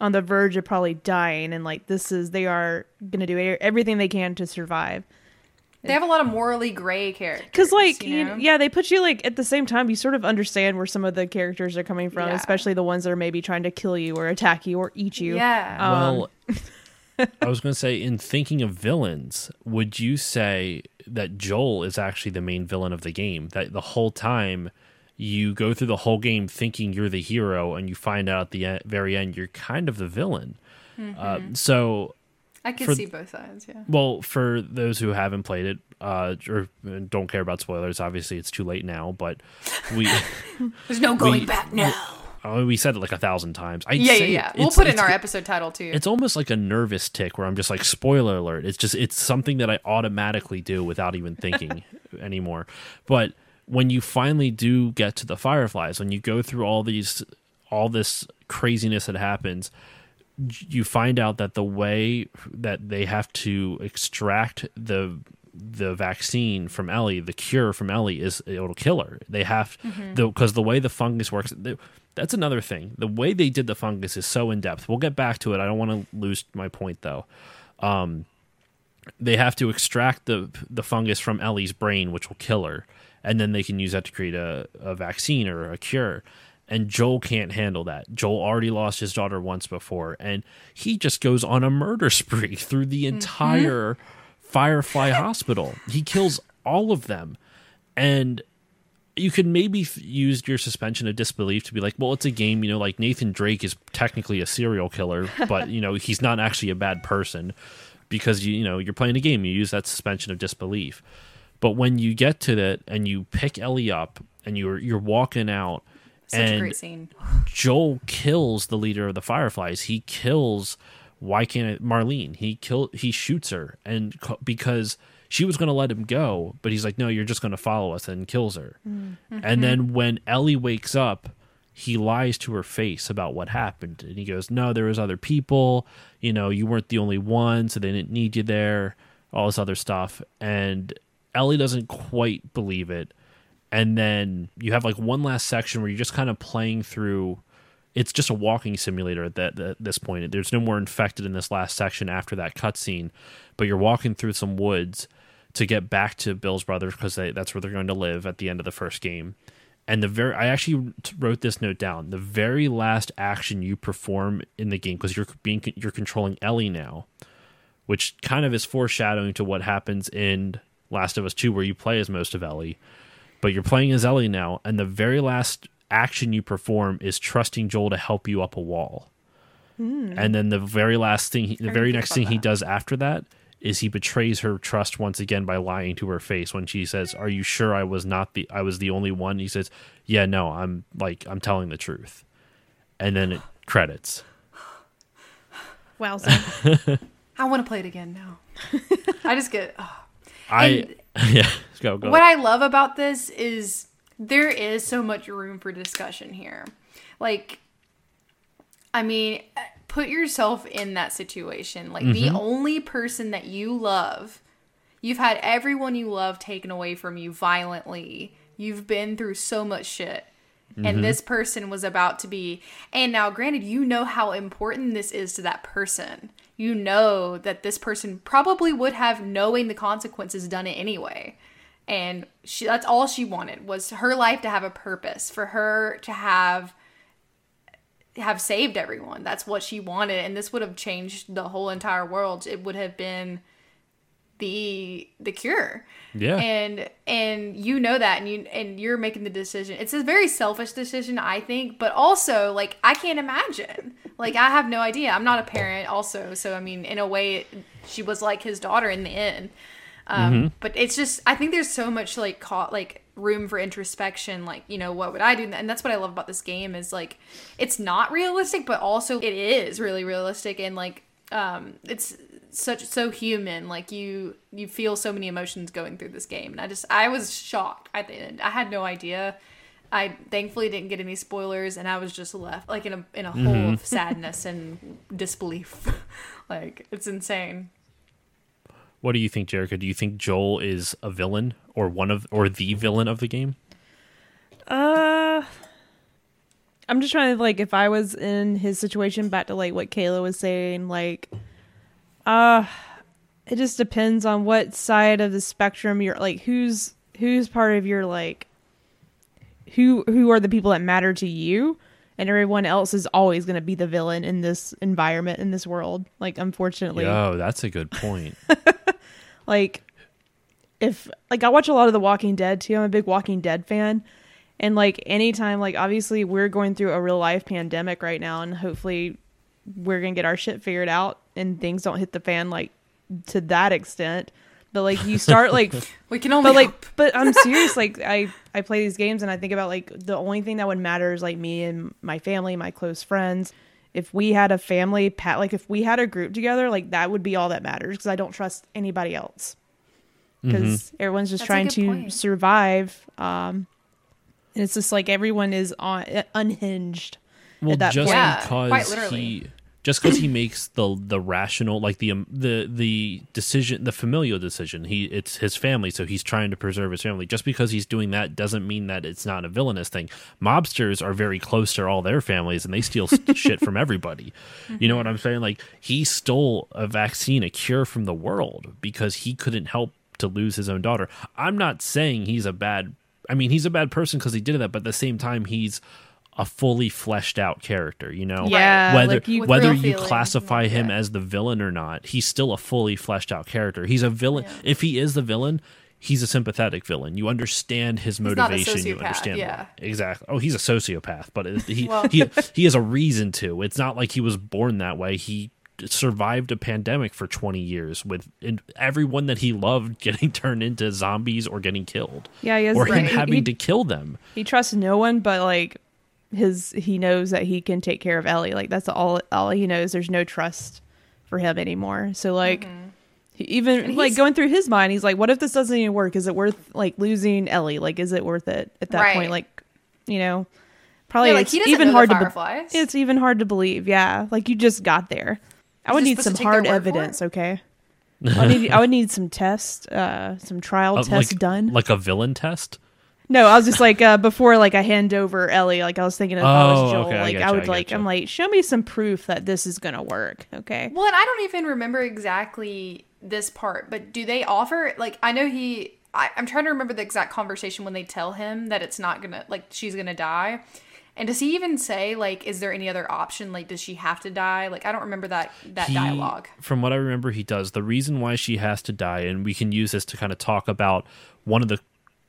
on the verge of probably dying and like this is they are going to do everything they can to survive.
They have a lot of morally gray characters.
Because, like,
you
you yeah, they put you, like, at the same time, you sort of understand where some of the characters are coming from,
Yeah.
especially the ones that are maybe trying to kill you or attack you or eat you.
Yeah.
Um,
well, I was going to say, in thinking of villains, would you say that Joel is actually the main villain of the game? That the whole time you go through the whole game thinking you're the hero, and you find out at the e- very end you're kind of the villain. Uh, so
I can
for-
see both sides. Yeah.
Well, for those who haven't played it uh, or don't care about spoilers, obviously it's too late now. But we
There's no going
We-
back now.
oh, we said it like a thousand times. I
Yeah, yeah,
say
yeah.
it.
We'll put it in our episode title too.
It's almost like a nervous tick where I'm just like spoiler alert. It's just it's something that I automatically do without even thinking anymore. But when you finally do get to the fireflies, when you go through all these all this craziness that happens, you find out that the way that they have to extract the the vaccine from Ellie, the cure from Ellie is it'll kill her. They have because the way the fungus works. The, that's another thing. The way they did the fungus is so in depth. We'll get back to it. I don't want to lose my point though. Um, they have to extract the the fungus from Ellie's brain, which will kill her, and then they can use that to create a, a vaccine or a cure. And Joel can't handle that. Joel already lost his daughter once before, and he just goes on a murder spree through the mm-hmm. entire Firefly Hospital. He kills all of them, and you could maybe f- use your suspension of disbelief to be like, well, it's a game, you know, like Nathan Drake is technically a serial killer, but you know, he's not actually a bad person because you, you know, you're playing a game, you use that suspension of disbelief. But when you get to that and you pick Ellie up and you're you're walking out
Such
and
a great scene.
Joel kills the leader of the Fireflies. He kills why can't it, Marlene? He kill he shoots her and because she was going to let him go, but he's like, no, you're just going to follow us and kills her. Mm. And then mm-hmm. when Ellie wakes up, he lies to her face about what happened, and he goes, no, there was other people. You know, you weren't the only one, so they didn't need you there. All this other stuff, and Ellie doesn't quite believe it. And then you have like one last section where you're just kind of playing through it's just a walking simulator at that at this point. There's no more infected in this last section after that cutscene but you're walking through some woods to get back to bill's brothers because that's where they're going to live at the end of the first game. And the very i actually wrote this note down. The very last action you perform in the game because you're being you're controlling ellie now which kind of is foreshadowing to what happens in last of us 2 where you play as most of ellie but you're playing as Ellie now, and the very last action you perform is trusting Joel to help you up a wall. Hmm. And then the very last thing, he, the very next thing he does after that is he betrays her trust once again by lying to her face when she says, "Are you sure I was not the I was the only one?" He says, "Yeah, no, I'm like I'm telling the truth." And then it credits.
Wowza.
I want to play it again now. I just get. oh.
I yeah, go go.
What I love about this is there is so much room for discussion here. Like, I mean, put yourself in that situation. Like, the mm-hmm. only person that you love, you've had everyone you love taken away from you violently. You've been through so much shit. And mm-hmm. this person was about to be. And now, granted, you know how important this is to that person. You know that this person probably would have, knowing the consequences, done it anyway. And she that's all she wanted was her life to have a purpose for her to have have saved everyone. That's what she wanted and this would have changed the whole entire world. It would have been the the cure.
Yeah.
and and you know that and you and you're making the decision. It's a very selfish decision i think but also like i can't imagine. Like i have no idea. I'm not a parent also so i mean in a way she was like his daughter in the end. Um but it's just i think there's so much like caught like room for introspection like you know what would i do? And that's what i love about this game is like it's not realistic but also it is really realistic. And like um it's such so human like you you feel so many emotions going through this game. And i just i was shocked at the end. I had no idea. I thankfully didn't get any spoilers and i was just left like in a in a hole of sadness and disbelief. Like it's insane.
What do you think, Jerica? Do you think Joel is a villain or one of or the villain of the game?
Uh, I'm just trying to like if I was in his situation, back to like what Kayla was saying, like, uh, it just depends on what side of the spectrum you're like who's who's part of your like who who are the people that matter to you and everyone else is always going to be the villain in this environment in this world like unfortunately
oh that's a good point.
like if like I watch a lot of The Walking Dead too. I'm a big Walking Dead fan. And like anytime like obviously we're going through a real life pandemic right now and hopefully we're going to get our shit figured out and things don't hit the fan like to that extent. But like you start like
We can only
but like
hope.
but I'm serious like I I play these games and I think about like the only thing that would matter is like me and my family, my close friends. If we had a family pat like if we had a group together, like that would be all that matters because I don't trust anybody else. Because everyone's just
That's
trying to
point.
survive. Um and it's just like everyone is on unhinged.
Well,
at that
just
point.
Yeah, quite
because
literally.
he just because he makes the the rational like the um, the the decision the familial decision. He it's his family so he's trying to preserve his family. Just because he's doing that doesn't mean that it's not a villainous thing. Mobsters are very close to all their families and they steal shit from everybody. You know what i'm saying? Like he stole a vaccine a cure from the world because he couldn't help to lose his own daughter. I'm not saying he's a bad i mean he's a bad person because he did that but at the same time he's a fully fleshed out character you know
Yeah,
whether
like you-
whether you
feelings
classify
and,
him
yeah.
as the villain or not, he's still a fully fleshed out character. He's a villain. If he is the villain, he's a sympathetic villain. You understand his
not a
motivation. you
sociopath,
understand
yeah.
exactly. Oh, he's a sociopath, but he
Well-
he he has a reason to. It's not like he was born that way. He survived a pandemic for 20 years with in, everyone that he loved getting turned into zombies or getting killed
Yeah, he has,
or him
right.
having
he,
to kill them
he trusts no one but like his he knows that he can take care of Ellie. Like that's all all he knows. There's no trust for him anymore. So like he, even like going through his mind, he's like, what if this doesn't even work? Is it worth like losing Ellie? Like is it worth it at that
Right.
point? Like you know, probably
Yeah, like,
it's
he
even hard to be- it's even hard to believe. Yeah, like you just got there. I would
just
need some
to take their
hard evidence. Okay. I would need I would need some tests, uh, some trial
Uh,
tests
like
done.
like a villain test
No, I was just like uh, before, like I hand over Ellie. Like I was thinking if I
Oh,
was Joel,
okay, I
like I, would
I
like
getcha.
I'm like show me some proof that this is gonna work. Okay.
Well, and I don't even remember exactly this part, but do they offer like I know he I, I'm trying to remember the exact conversation when they tell him that it's not gonna like she's gonna die. And does he even say like is there any other option? Like does she have to die? Like I don't remember that that
He-
dialogue.
From what I remember, he does. The reason why she has to die, and we can use this to kind of talk about one of the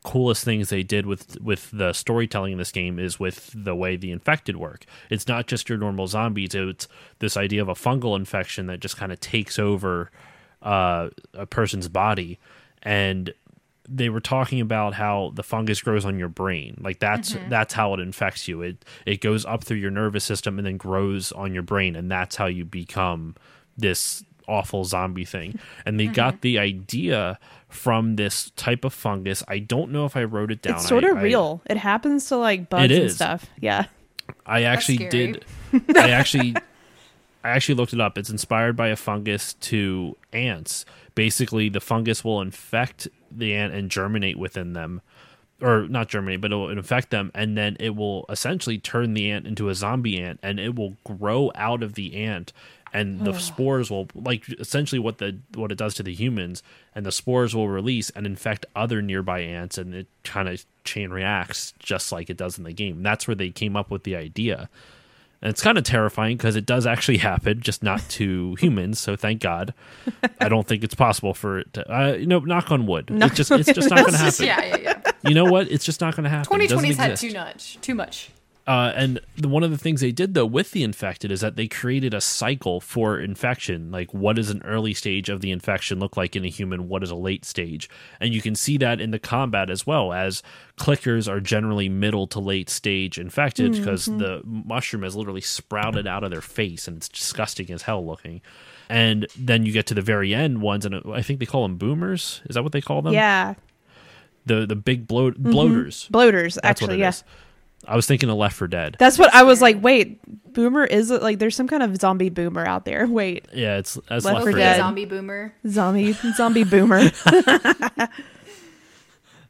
coolest things they did with with the storytelling in this game is with the way the infected work. It's not just your normal zombies. It's this idea of a fungal infection that just kind of takes over uh, a person's body, and they were talking about how the fungus grows on your brain. Like that's that's how it infects you. It it goes up through your nervous system and then grows on your brain, and that's how you become this awful zombie thing. And they got mm-hmm. the idea from this type of fungus. I don't know if I wrote it down.
It's sort
I-
of
I-
real. It happens to like bugs
It
and stuff. Yeah.
I actually did. I actually, I actually looked it up. It's inspired by a fungus to ants. Basically, the fungus will infect the ant and germinate within them, or not germinate, but it will infect them, and then it will essentially turn the ant into a zombie ant, and it will grow out of the ant. And the spores will like essentially what the what it does to the humans, and the spores will release and infect other nearby ants, and it kind of chain reacts just like it does in the game. That's where they came up with the idea. And it's kind of terrifying because it does actually happen, just not to humans. So thank God. I don't think it's possible for it to. Uh, you know, knock on wood. It's just it's just not going to happen.
yeah, yeah, yeah.
You know what? It's just not going to happen. It
2020's had too much. Too much.
Uh, and the, one of the things they did though with the infected is that they created a cycle for infection. Like, what does an early stage of the infection look like in a human? What is a late stage? And you can see that in the combat as well, as clickers are generally middle to late stage infected mm-hmm. because the mushroom has literally sprouted out of their face and it's disgusting as hell looking. And then you get to the very end ones, and uh, I think they call them boomers. Is that what they call them?
Yeah.
The the big bloat mm-hmm. bloaters.
Bloaters,
That's
actually,
yes.
yeah.
Is. I was thinking of Left 4 Dead.
That's what I was like, wait, boomer is it like there's some kind of zombie boomer out there. Wait.
Yeah, it's that's
Left
Left, for
Dead.
Dead.
Zombie boomer.
Zombie zombie boomer.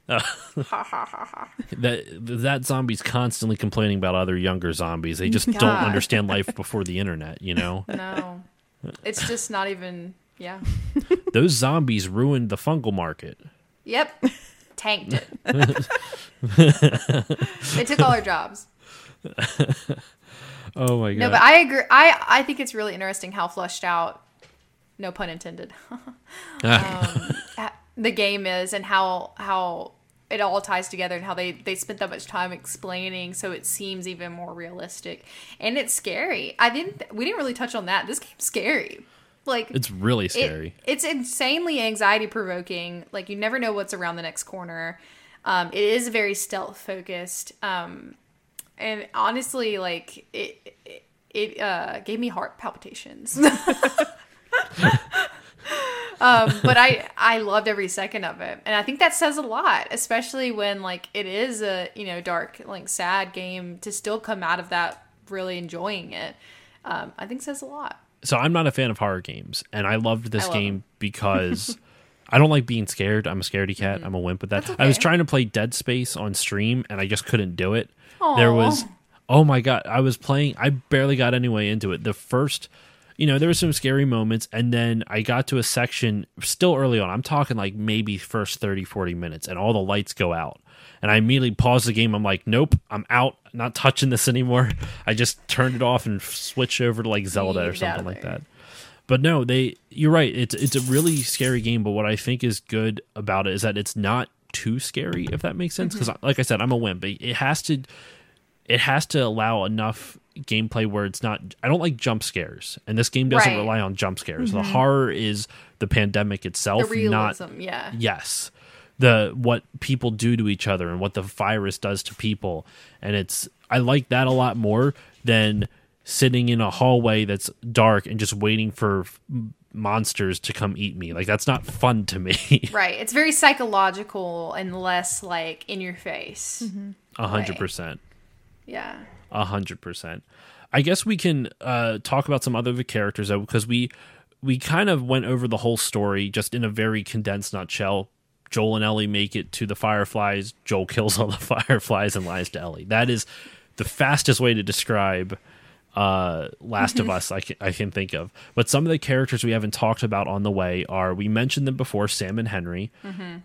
Ha ha ha.
That that zombie's constantly complaining about other younger zombies. They just don't understand life before the internet. You know.
No. It's just not even Yeah.
Those zombies ruined the fungal market.
Yep. Tanked it. they took all our jobs.
Oh my god.
No, but I agree. I I think it's really interesting how flushed out, no pun intended, um, the game is and how how it all ties together and how they they spent that much time explaining so it seems even more realistic and it's scary. I didn't we didn't really touch on that. This game's scary. Like
it's really
it-
scary.
it's insanely anxiety provoking. Like you never know what's around the next corner. Um, it is very stealth focused. Um, and honestly, like it, it, it uh, gave me heart palpitations. um, but I, I loved every second of it, and I think that says a lot, especially when like it is a you know dark, like sad game to still come out of that really enjoying it. Um, I think says a lot.
So I'm not a fan of horror games, and I loved this
I love
game
them.
because I don't like being scared. I'm a scaredy cat. Mm-hmm. I'm a wimp with that.
That's
I was trying to play Dead Space on stream, and I just couldn't do it. There was, oh my god, I was playing. I barely got any way into it. The first, you know, there were some scary moments, and then I got to a section still early on. I'm talking like maybe first 30, 40 minutes, and all the lights go out. And I immediately pause the game. I'm like, nope, I'm out. Not touching this anymore. I just turned it off and switched over to like Zelda or something like that. But no, they you're right. It's it's a really scary game, but what I think is good about it is that it's not too scary if that makes sense
Mm-hmm.
because like I said, I'm a wimp. It it has to it has to allow enough gameplay where it's not I don't like jump scares. And this game doesn't
Right.
rely on jump scares. The horror is the pandemic
The
itself, not
realism, yeah.
yes the what people do to each other and what the virus does to people. And it's i like that a lot more than sitting in a hallway that's dark and just waiting for monsters to come eat me. Like that's not fun to me.
Right. It's very psychological and less like in your face.
a hundred percent.
Yeah.
a hundred percent. I guess we can uh talk about some other of the characters though because we we kind of went over the whole story just in a very condensed nutshell joel and ellie make it to the fireflies joel kills all the fireflies and lies to ellie that is the fastest way to describe uh last of us I can, I can think of but some of the characters we haven't talked about on the way are we mentioned them before sam and henry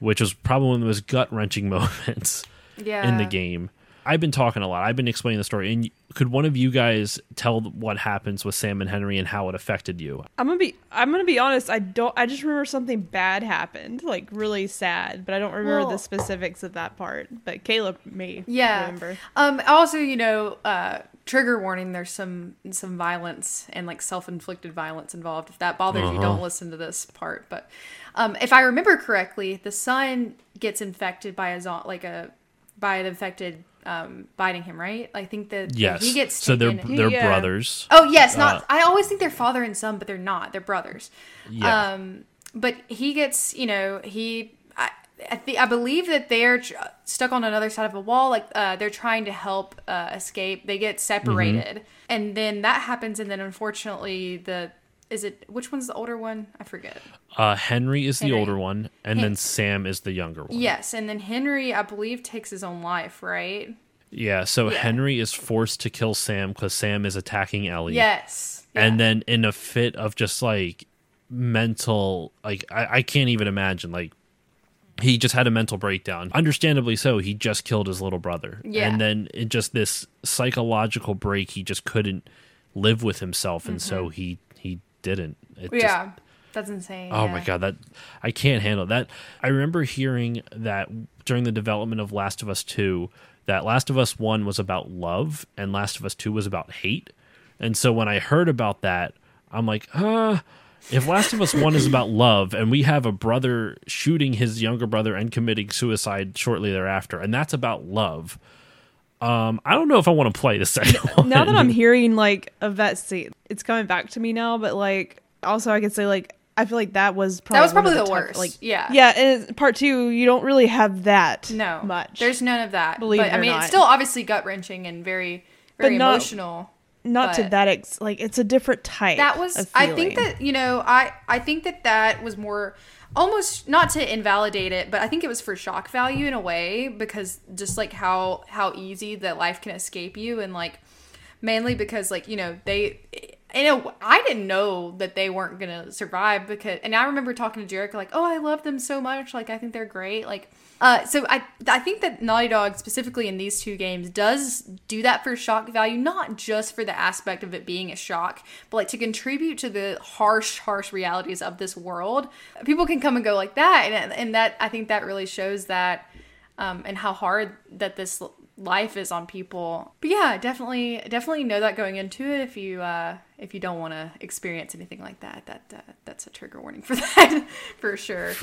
which was probably one of the most gut-wrenching moments
Yeah.
in the game. I've been talking a lot. I've been explaining the story. And could one of you guys tell what happens with Sam and Henry and how it affected you?
I'm gonna be I'm gonna be honest. I don't. I just remember something bad happened, like really sad, but I don't remember
Well-
the specifics of that part. But Caleb may
Yeah.
remember.
Um also, you know, uh trigger warning there's some some violence and like self-inflicted violence involved. If that bothers you,
Uh-huh.
don't listen to this part, but um if I remember correctly, the son gets infected by a zo- like a by an infected um biting him, right? I think that
Yes.
he gets
so they're
taken-
they're
Yeah.
brothers.
Oh yes, not.
Uh,
I always think they're father and son, but they're not. They're brothers.
Yeah.
Um, but he gets, you know, he. I, I, th- I believe that they're tr- stuck on another side of a wall. Like uh, they're trying to help uh, escape. They get separated, and then that happens. And then unfortunately, the is it which one's the older one? I forget.
Uh, Henry is the older one, and
Hen-
then Sam is the younger one.
Yes, and then Henry, I believe, takes his own life. Right?
Yeah. So
Yeah.
Henry is forced to kill Sam because Sam is attacking Ellie.
Yes.
And then in a fit of just like mental, like I, I can't even imagine, like he just had a mental breakdown. Understandably so. He just killed his little brother.
Yeah.
And then it just this psychological break. He just couldn't live with himself, and so he he didn't. It just-
yeah, that's insane.
Oh
yeah.
my god, that I can't handle that. I remember hearing that during the development of Last of Us 2 that Last of Us 1 was about love and Last of Us 2 was about hate. And so when I heard about that, I'm like, "Uh, if Last of Us 1 is about love and we have a brother shooting his younger brother and committing suicide shortly thereafter and that's about love, um, I don't know if I want to play the second one.
Now that I'm hearing like a vet scene, it's coming back to me now. But like, also I could say like I feel like that was probably
That was probably the
tough-
worst.
Like
Yeah.
yeah. And part two, you don't really have that
No,
much.
There's none of that.
Believe
but
it
I mean,
not.
it's still obviously gut wrenching and very, very
But not-
emotional.
not to that ex like it's a different type.
That was.
of
I think that you know. I I think that that was more almost not to invalidate it, but I think it was for shock value in a way because just like how how easy that life can escape you and like mainly because like you know they you know, I didn't know that they weren't gonna survive because, and I remember talking to Jerica like, "Oh, I love them so much. Like, I think they're great." Like, uh, so I I think that Naughty Dog specifically in these two games does do that for shock value, not just for the aspect of it being a shock, but like to contribute to the harsh, harsh realities of this world. People can come and go like that, and and that I think that really shows that, um, and how hard that this life is on people. But yeah, definitely, definitely know that going into it. If you uh, if you don't want to experience anything like that, that uh, that's a trigger warning for that for sure.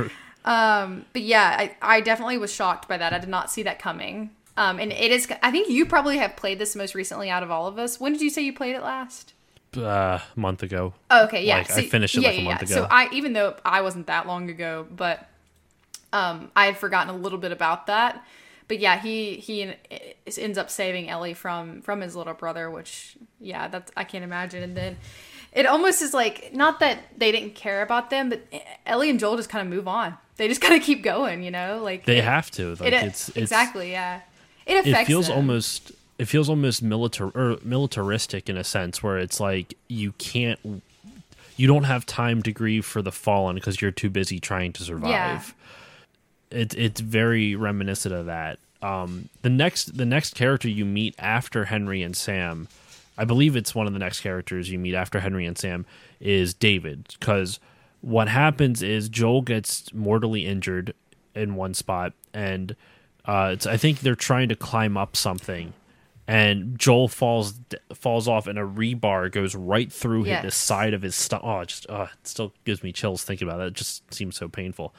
Um, but yeah, I I definitely was shocked by that. I did not see that coming. Um, and it is. I think you probably have played this most recently out of all of us. When did you say you played it last?
Uh, a month ago.
Oh, okay, yeah.
Like, I finished it
yeah,
like a
yeah,
month
yeah.
ago.
So I, even though I wasn't that long ago, but um, I had forgotten a little bit about that. But yeah, he he ends up saving Ellie from from his little brother, which yeah, that's I can't imagine. And then it almost is like not that they didn't care about them, but Ellie and Joel just kind of move on. They just gotta keep going, you know, like
They
it-
have to. Like
it,
it's, it's
exactly yeah. It affects.
it feels
them.
almost it feels almost militar or militaristic in a sense where it's like you can't you don't have time to grieve for the fallen because you're too busy trying to survive. Yeah. It, it's very reminiscent of that. Um, the next the next character you meet after Henry and Sam, I believe it's one of the next characters you meet after Henry and Sam is David because what happens is Joel gets mortally injured in one spot and uh, it's, I think they're trying to climb up something, and Joel falls falls off, and a rebar goes right through his, the side of his stomach. Oh, just uh, it still gives me chills thinking about that. It just seems so painful.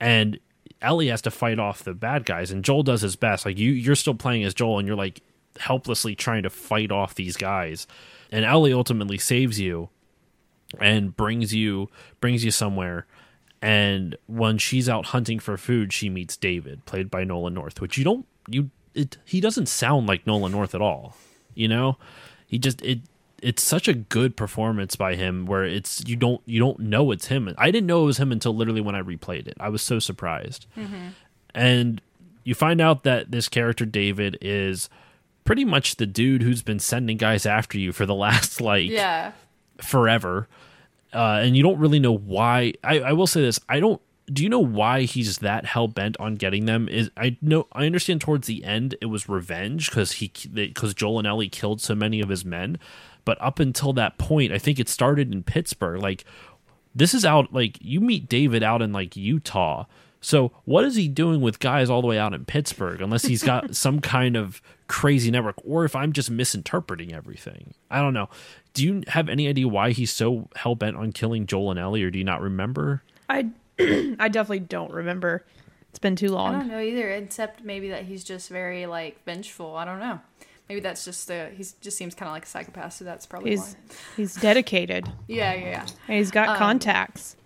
And Ellie has to fight off the bad guys, and Joel does his best. Like you, you're still playing as Joel, and you're like helplessly trying to fight off these guys. And Ellie ultimately saves you, and brings you brings you somewhere. And when she's out hunting for food she meets david played by nolan north which you don't you it he doesn't sound like nolan north at all you know? He just it it's such a good performance by him where it's you don't you don't know it's him. I didn't know it was him until literally when i replayed it. I was so surprised. Mm-hmm. And you find out that this character david is pretty much the dude who's been sending guys after you for the last like
yeah.
Forever, uh, and you don't really know why. I, I will say this: I don't. Do you know why he's that hell bent on getting them? Is I know I understand towards the end it was revenge because he because Joel and Ellie killed so many of his men, but up until that point, I think it started in Pittsburgh. Like this is out like you meet David out in like Utah. So what is he doing with guys all the way out in Pittsburgh? Unless he's got some kind of crazy network, or if I'm just misinterpreting everything. I don't know. Do you have any idea why he's so hell bent on killing Joel and Ellie, or do you not remember?
I I definitely don't remember. It's been too
I don't
long.
know either, except maybe that he's just very like vengeful. I don't know. Maybe that's just the he just seems kind of like a psychopath, so that's probably
He's
why.
he's dedicated
Yeah, yeah, yeah.
and he's got
Um,
contacts.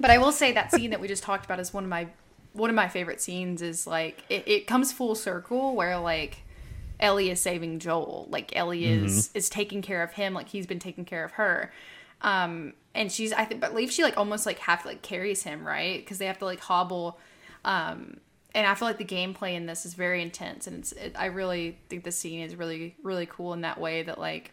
But I will say that scene that we just talked about is one of my one of my favorite scenes. Is like it, it comes full circle where like Ellie is saving Joel, like Ellie is is taking care of him, like he's been taking care of her. Um, and she's I think believe she like almost like half like carries him right? Because they have to like hobble. Um, and I feel like the gameplay in this is very intense, and it's it, I really think the scene is really really cool in that way that like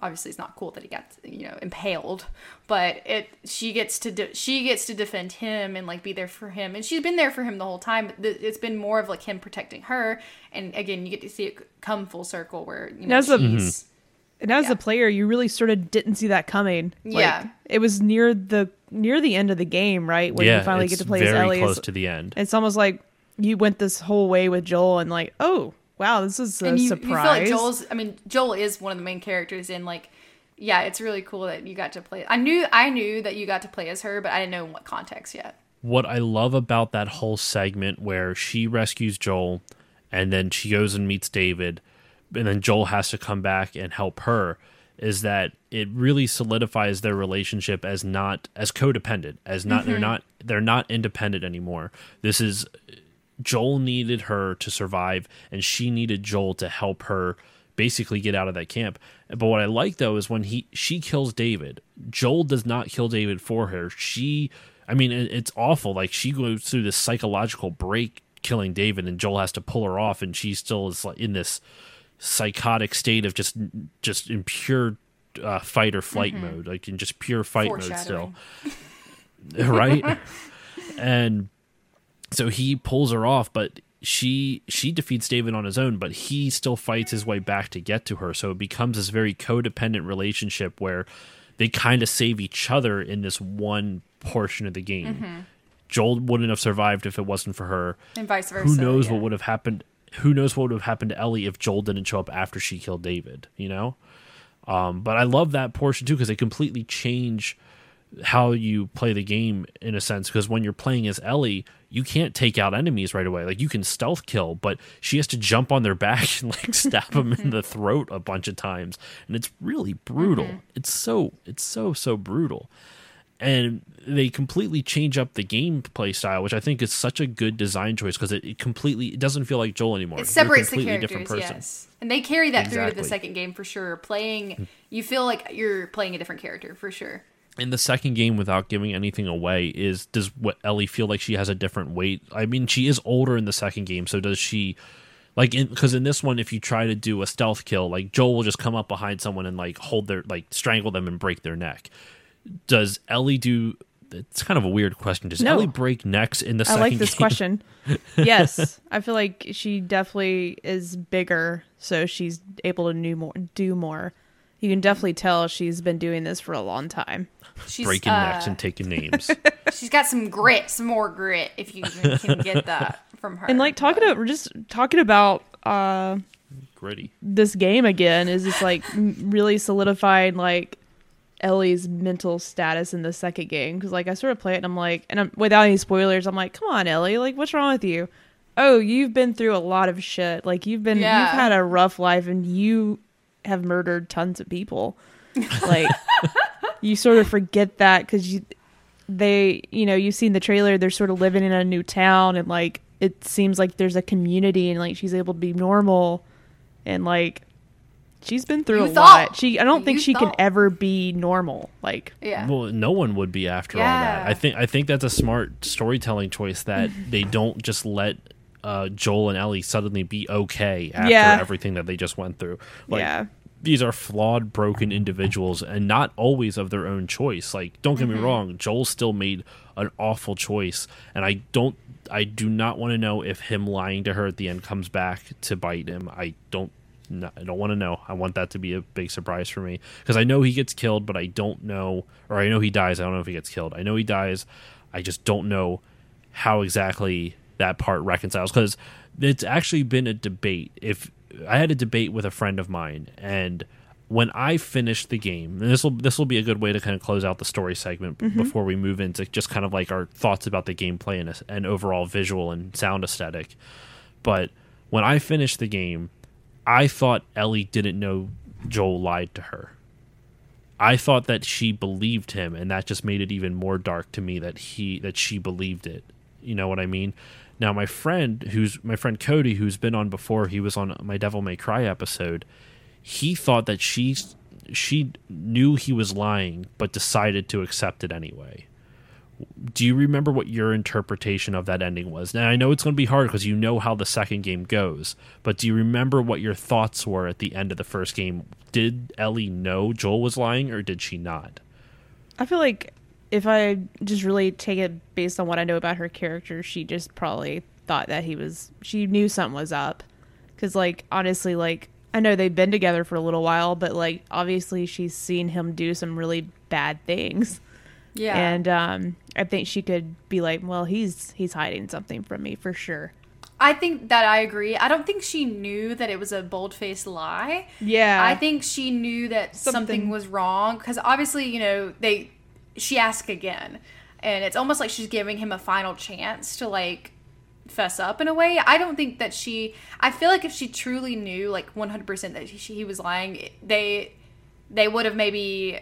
obviously it's not cool that he got you know impaled but it she gets to de- she gets to defend him and like be there for him and she's been there for him the whole time but th- it's been more of like him protecting her and again you get to see it come full circle where you know
That's a-
she's mm-hmm.
And as
yeah.
a player, you really sort of didn't see that coming. Like,
Yeah.
it was near the near the end of the game, right? When
yeah,
you finally get to play
very
as Ellie.
close
It's,
to the end.
it's almost like you went this whole way with Joel, and like, oh wow, this is a
and you, you
surprise.
feel like Joel's I mean Joel is one of the main characters in like yeah it's really cool that you got to play I knew I knew that you got to play as her but I didn't know in what context yet.
What I love about that whole segment where she rescues Joel and then she goes and meets David and then Joel has to come back and help her is that it really solidifies their relationship as not as codependent as not they're mm-hmm. not they're not independent anymore. This is Joel needed her to survive and she needed Joel to help her basically get out of that camp. But what I like though is when he she kills David, Joel does not kill David for her. She I mean it's awful like she goes through this psychological break killing David and Joel has to pull her off and she still is in this psychotic state of just just in pure uh, fight or flight mode, like in just pure fight mode still, right? and so he pulls her off, but she she defeats David on his own, but he still fights his way back to get to her. So it becomes this very codependent relationship where they kind of save each other in this one portion of the game. Joel wouldn't have survived if it wasn't for her.
and vice versa.
Who knows
yeah.
what would have happened? Who knows what would have happened to Ellie if Joel didn't show up after she killed David? You know. Um, but I love that portion too because they completely change how you play the game in a sense. Because when you're playing as Ellie, you can't take out enemies right away. Like you can stealth kill, but she has to jump on their back and like stab them in the throat a bunch of times, and it's really brutal. Mm-hmm. It's so it's so so brutal and they completely change up the gameplay style, which I think is such a good design choice because it, it completely it doesn't feel like Joel anymore.
It separates the characters,
different person.
yes, and they carry that through to the second game for sure. Playing, you feel like you're playing a different character for sure.
In the second game, without giving anything away, is does what Ellie feel like she has a different weight? I mean, she is older in the second game, so does she? Like, because in, this one, if you try to do a stealth kill, like Joel will just come up behind someone and like hold their like strangle them and break their neck. Does Ellie do? It's kind of a weird question. Does
No.
Ellie break necks in the
I
second
like this
game?
question. yes, I feel like she definitely is bigger, so she's able to do more. Do more. You can definitely tell she's been doing this for a long time.
She's
breaking
uh,
necks and taking names.
she's got some grit, some more grit, if you can get that from her.
And like talking to we're just talking about uh
Gritty.
this game again is just like really solidifying like Ellie's mental status in the second game because like I sort of play it and I'm like and I'm, without any spoilers I'm like come on Ellie like what's wrong with you oh you've been through a lot of shit like you've been
Yeah.
you've had a rough life and you have murdered tons of people. Like you sort of forget that because you they you know you've seen the trailer they're sort of living in a new town and like it seems like there's a community and like she's able to be normal and like she's been through
You
a
thought.
lot she i don't think
You
she can ever be normal like
yeah,
Well, no one would be after all that. I think I think that's a smart storytelling choice that they don't just let uh, Joel and Ellie suddenly be okay after
Yeah.
everything that they just went through. Like
yeah
these are flawed, broken individuals and not always of their own choice. Like, don't get me wrong, Joel still made an awful choice, and I don't I do not want to know if him lying to her at the end comes back to bite him. I don't no, I don't want to know. I want that to be a big surprise for me because I know he gets killed, but I don't know, or I know he dies. I don't know if he gets killed. I know he dies. I just don't know how exactly that part reconciles because it's actually been a debate. If I had a debate with a friend of mine, and when I finished the game, and this will this will be a good way to kind of close out the story segment b- before we move into just kind of like our thoughts about the gameplay and, and overall visual and sound aesthetic. But when I finished the game, I thought Ellie didn't know Joel lied to her. I thought that she believed him, and that just made it even more dark to me that he that she believed it. You know what I mean? Now, my friend, who's my friend Cody, who's been on before, he was on my Devil May Cry episode. He thought that she she knew he was lying, but decided to accept it anyway. Do you remember what your interpretation of that ending was? Now I know it's going to be hard because you know how the second game goes, but do you remember what your thoughts were at the end of the first game? Did Ellie know Joel was lying, or did she not?
i feel like if i just really take it based on what i know about her character she just probably thought that he was she knew something was up because like honestly like i know they've been together for a little while but like obviously she's seen him do some really bad things
yeah.
and um i think she could be like well he's he's hiding something from me for sure
I think that I agree. I don't think she knew that it was a bold faced lie.
yeah
I think she knew that something,
Something-
was wrong because obviously, you know, they she asked again, and it's almost like she's giving him a final chance to like fess up in a way. I don't think that she. I feel like if she truly knew, like one hundred percent that he, he was lying, they they would have maybe,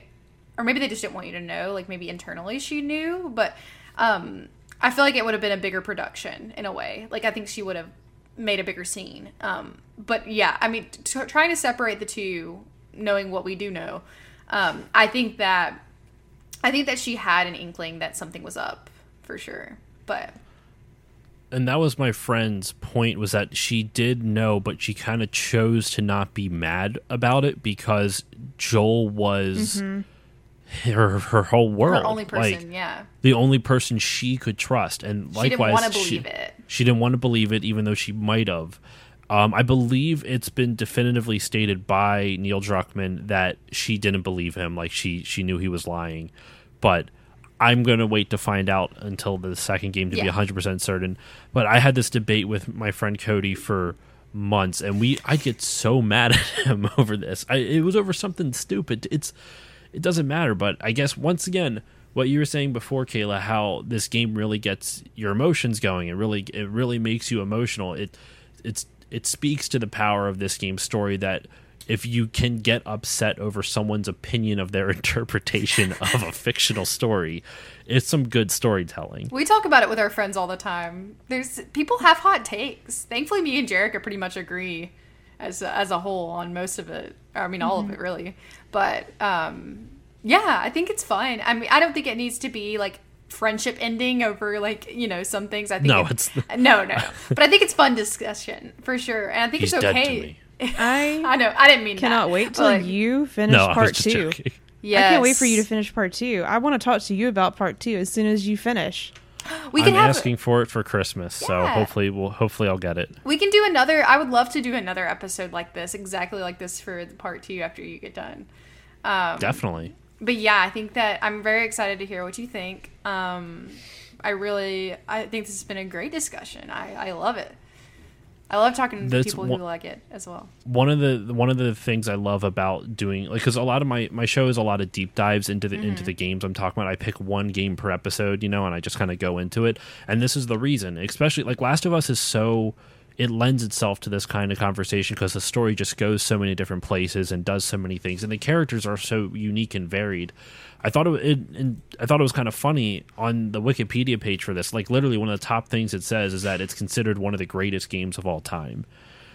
or maybe they just didn't want you to know. Like maybe internally she knew, but um, I feel like it would have been a bigger production in a way. Like I think she would have made a bigger scene. Um, but yeah, I mean, t- trying to separate the two, knowing what we do know, um, I think that I think that she had an inkling that something was up for sure. But
and that was my friend's point was that she did know but she kind of chose to not be mad about it because joel was mm-hmm. her her whole world
Her only person,
like
yeah.
the only person she could trust and
She didn't
likewise
wanna
she-
believe it.
she didn't want to believe it even though she might have um, I believe it's been definitively stated by Neil Druckmann that she didn't believe him, like she she knew he was lying. But I'm gonna wait to find out until the second game to be 100 percent certain. But I had this debate with my friend Cody for months, and we I get so mad at him over this. I, it was over something stupid. It's it doesn't matter. But I guess once again, what you were saying before, Kayla, how this game really gets your emotions going. It really it really makes you emotional. It it's it speaks to the power of this game's story that if you can get upset over someone's opinion of their interpretation of a fictional story, it's some good storytelling.
We talk about it with our friends all the time. There's people have hot takes. Thankfully, me and Jerica pretty much agree as a, as a whole on most of it. I mean, all of it really. But um, yeah, I think it's fun. I mean, I don't think it needs to be like friendship ending over like you know some things. I think
No,
it-
it's-
no, no. But I think it's fun discussion for sure, and I think
He's
it's
dead to
okay.
me.
I
I know. I didn't mean
cannot
that.
wait
but,
till
like,
you finish
No, I was
part
just
two.
joking.
Yes.
I can't wait for you to finish part two. I want to talk to you about part two as soon as you finish.
We can
I'm
have.
asking for it for Christmas, so hopefully we'll hopefully I'll get it.
We can do another. I would love to do another episode like this, exactly like this for the part two after you get done. Um,
Definitely.
But yeah, I think that I'm very excited to hear what you think. Um, I really, I think this has been a great discussion. I, I love it. I love talking to
That's
people
one-
who like it as well.
one of the one of the things I love about doing like because a lot of my my show is a lot of deep dives into the
Mm-hmm.
into the games I'm talking about. I pick one game per episode, you know, and I just kind of go into it. And this is the reason, especially like Last of Us is so it lends itself to this kind of conversation because the story just goes so many different places and does so many things, and the characters are so unique and varied. I thought it, it and I thought it was kind of funny on the Wikipedia page for this. Like literally, one of the top things it says is that it's considered one of the greatest games of all time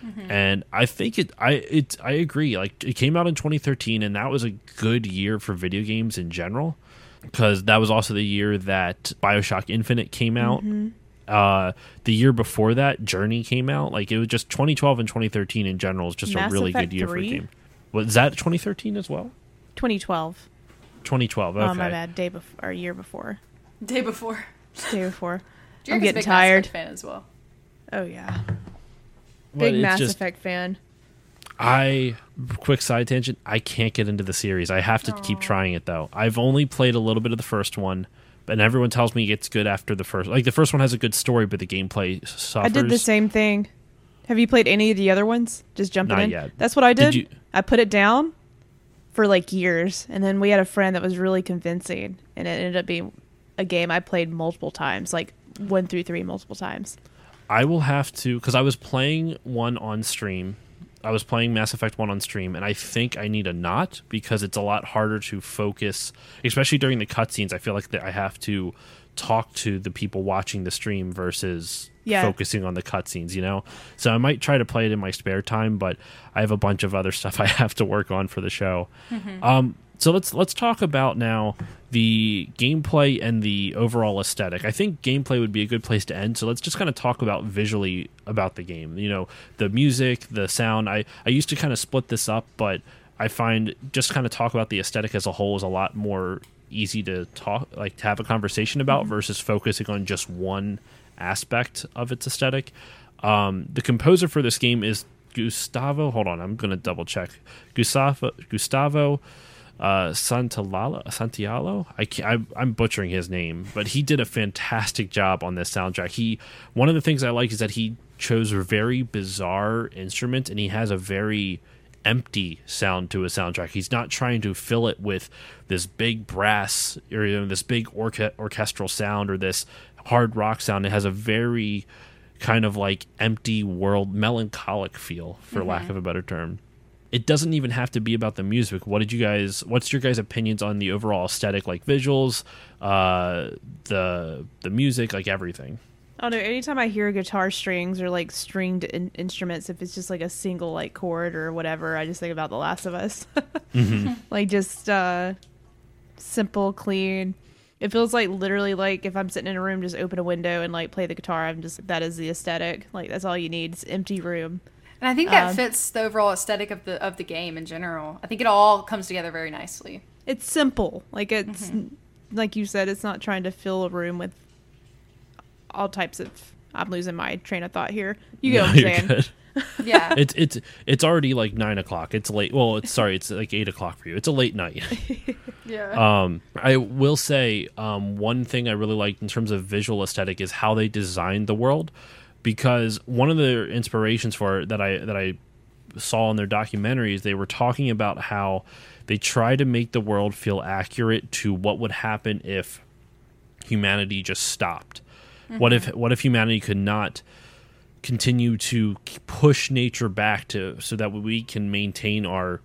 mm-hmm. and I think it I it I agree. Like it came out in 2013, and that was a good year for video games in general, because that was also the year that Bioshock Infinite came out. Mm-hmm. Uh, the year before that, Journey came out. Like it was just 2012 and 2013 in general is just
Mass
a really
Effect
good year for a game. Was that 2013 as well?
2012.
2012. Okay.
Oh my bad, day before or year before,
Day before.
day before. I'm
a
getting
big
tired.
Mass Effect fan as well.
Oh yeah,
But
big
it's
Mass
just-
Effect fan.
I quick side tangent. I can't get into the series. I have to keep trying it though. I've only played a little bit of the first one, and everyone tells me it's good after the first. Like the first one has a good story, but the gameplay suffers.
I did the same thing. Have you played any of the other ones? Just jumping
Not
in.
yet.
That's what I
Did
did.
you-
I put it down for like years, and then we had a friend that was really convincing, and it ended up being a game I played multiple times, like one through three, multiple times.
I will have to because I was playing one on stream. I was playing Mass Effect one on stream, and I think I need a knot because it's a lot harder to focus, especially during the cutscenes. I feel like that I have to talk to the people watching the stream versus
Yeah.
focusing on the cutscenes. You know, so I might try to play it in my spare time, but I have a bunch of other stuff I have to work on for the show. Um, so let's let's talk about now the gameplay and the overall aesthetic. I think gameplay would be a good place to end. So let's just kind of talk about visually about the game. You know, the music, the sound. I I used to kind of split this up, but I find just kind of talk about the aesthetic as a whole is a lot more easy to talk like to have a conversation about versus focusing on just one aspect of its aesthetic. Um, the composer for this game is Gustavo. Hold on, I'm going to double check. Gustavo Gustavo uh, Santalalo, Santialo. I can't, I, I'm butchering his name, but he did a fantastic job on this soundtrack. He one of the things I like is that he chose a very bizarre instruments, and he has a very empty sound to his soundtrack. He's not trying to fill it with this big brass or you know, this big orche- orchestral sound or this hard rock sound. It has a very kind of like empty world, melancholic feel, for lack of a better term it doesn't even have to be about the music. What did you guys? What's your guys' opinions on the overall aesthetic, like visuals, uh, the the music, like everything?
I don't know. Anytime I hear guitar strings or like stringed in- instruments, if it's just like a single like chord or whatever, I just think about The Last of Us. Like just uh, simple, clean. It feels like literally like if I'm sitting in a room, just open a window and like play the guitar. I'm just that is the aesthetic. Like that's all you need. It's empty room.
And I think that
Um,
fits the overall aesthetic of the of the game in general. I think it all comes together very nicely.
It's simple. Like it's like you said. It's not trying to fill a room with all types of. I'm losing my train of thought here. You get
No,
what I'm
you're
saying?
good.
Yeah.
It's it's it's already like nine o'clock. It's late. Well, it's sorry. It's like eight o'clock for you. It's a late night.
yeah.
Um, I will say um, one thing I really liked in terms of visual aesthetic is how they designed the world, because one of the inspirations for it that I that I saw in their documentaries, they were talking about how they try to make the world feel accurate to what would happen if humanity just stopped. What if mm-hmm. what if humanity could not continue to push nature back to so that we can maintain our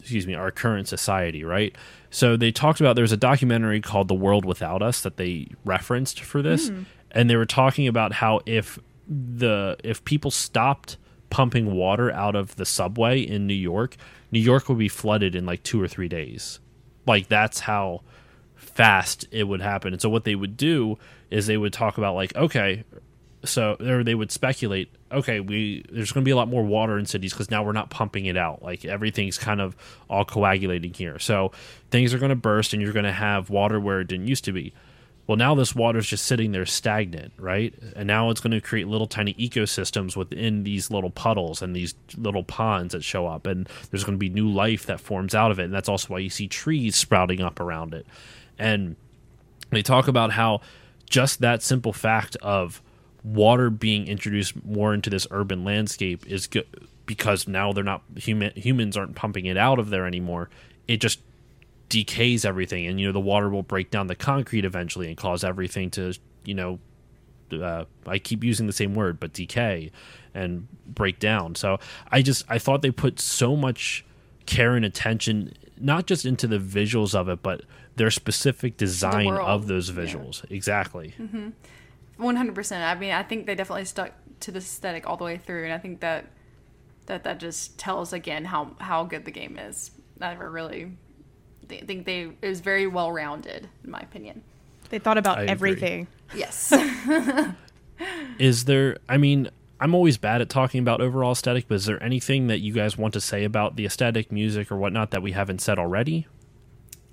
excuse me our current society right? So they talked about there's a documentary called the world without us that they referenced for this mm. And they were talking about how if the if people stopped pumping water out of the subway in New York New York would be flooded in like 2 or 3 days. Like that's how fast it would happen. And so what they would do is they would talk about like okay so or they would speculate okay we there's going to be a lot more water in cities because now we're not pumping it out. Like everything's kind of all coagulating here. So things are going to burst and you're going to have water where it didn't used to be well now this water's just sitting there stagnant right? And now it's going to create little tiny ecosystems within these little puddles and these little ponds that show up and there's going to be new life that forms out of it and that's also why you see trees sprouting up around it. And they talk about how just that simple fact of water being introduced more into this urban landscape is good because now they're not human humans aren't pumping it out of there anymore. It just decays everything and you know the water will break down the concrete eventually and cause everything to you know uh, I keep using the same word, but decay and break down. So I just I thought they put so much care and attention not just into the visuals of it, but their specific design
world.
of those
Yeah.
visuals. Exactly.
One hundred percent. I mean, I think they definitely stuck to the aesthetic all the way through, and I think that that that just tells again how how good the game is. I never really I think they it was very well rounded, in my opinion.
They thought about
I agree.
everything.
Yes.
Is there? I mean, I'm always bad at talking about overall aesthetic, but is there anything that you guys want to say about the aesthetic, music, or whatnot that we haven't said already?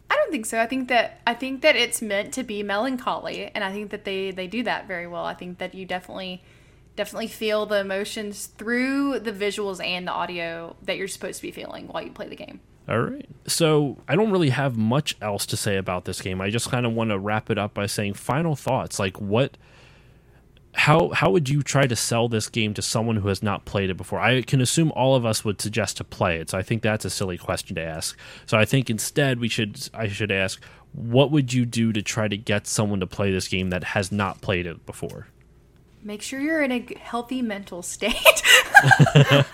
I don't think so. I think that I think that it's meant to be melancholy, and I think that they they do that very well. I think that you definitely definitely feel the emotions through the visuals and the audio that you're supposed to be feeling while you play the game.
All right. So I don't really have much else to say about this game. I just kind of want to wrap it up by saying final thoughts. Like what how how would you try to sell this game to someone who has not played it before? I can assume all of us would suggest to play it. So I think that's a silly question to ask. So I think instead we should I should ask what would you do to try to get someone to play this game that has not played it before?
Make sure you're in a healthy mental state.
I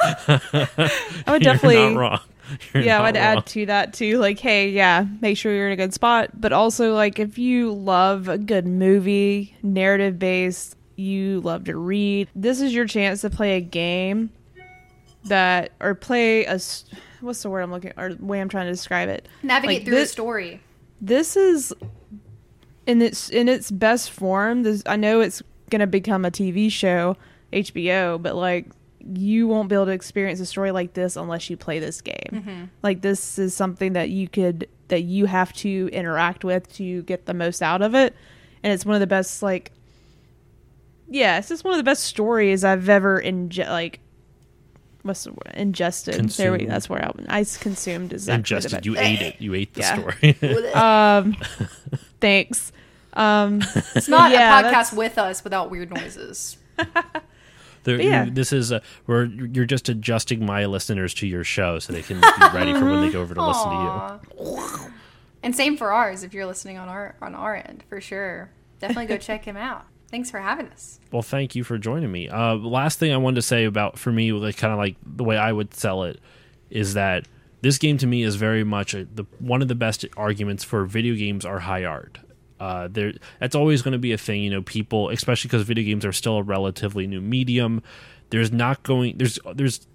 would
You're
definitely
not wrong. You're
yeah, I would
wrong.
add to that too. Like, hey, yeah, make sure you're in a good spot. But also, like, if you love a good movie, narrative based, you love to read, this is your chance to play a game that, or play a, what's the word I'm looking, or way I'm trying to describe it.
Navigate
Like
through
this-
the story.
This is in its in its best form. This, I know it's gonna become a TV show, HBO, but like you won't be able to experience a story like this unless you play this game. Like this is something that you could that you have to interact with to get the most out of it, and it's one of the best like. Yeah, it's just one of the best stories I've ever inge- like. What's the word? Ingested. There we.
Consumed.
That's where I, I consumed is actually
Ingested.
best-
You ate it. You ate the
Yeah.
story.
Um, thanks. Um,
It's not
Yeah,
a
that's-
podcast with us without weird noises.
There-
yeah.
you- This is a where you're just adjusting my listeners to your show so they can be ready for when they go over to listen to you.
And same for ours if you're listening on our on our end for sure. Definitely go check him out. Thanks for having us.
Well, thank you for joining me. Uh, last thing I wanted to say about for me, like kind of like the way I would sell it, is that this game to me is very much a, the one of the best arguments for video games are high art. Uh, there, that's always going to be a thing. You know, people, especially because video games are still a relatively new medium. There's not going. There's there's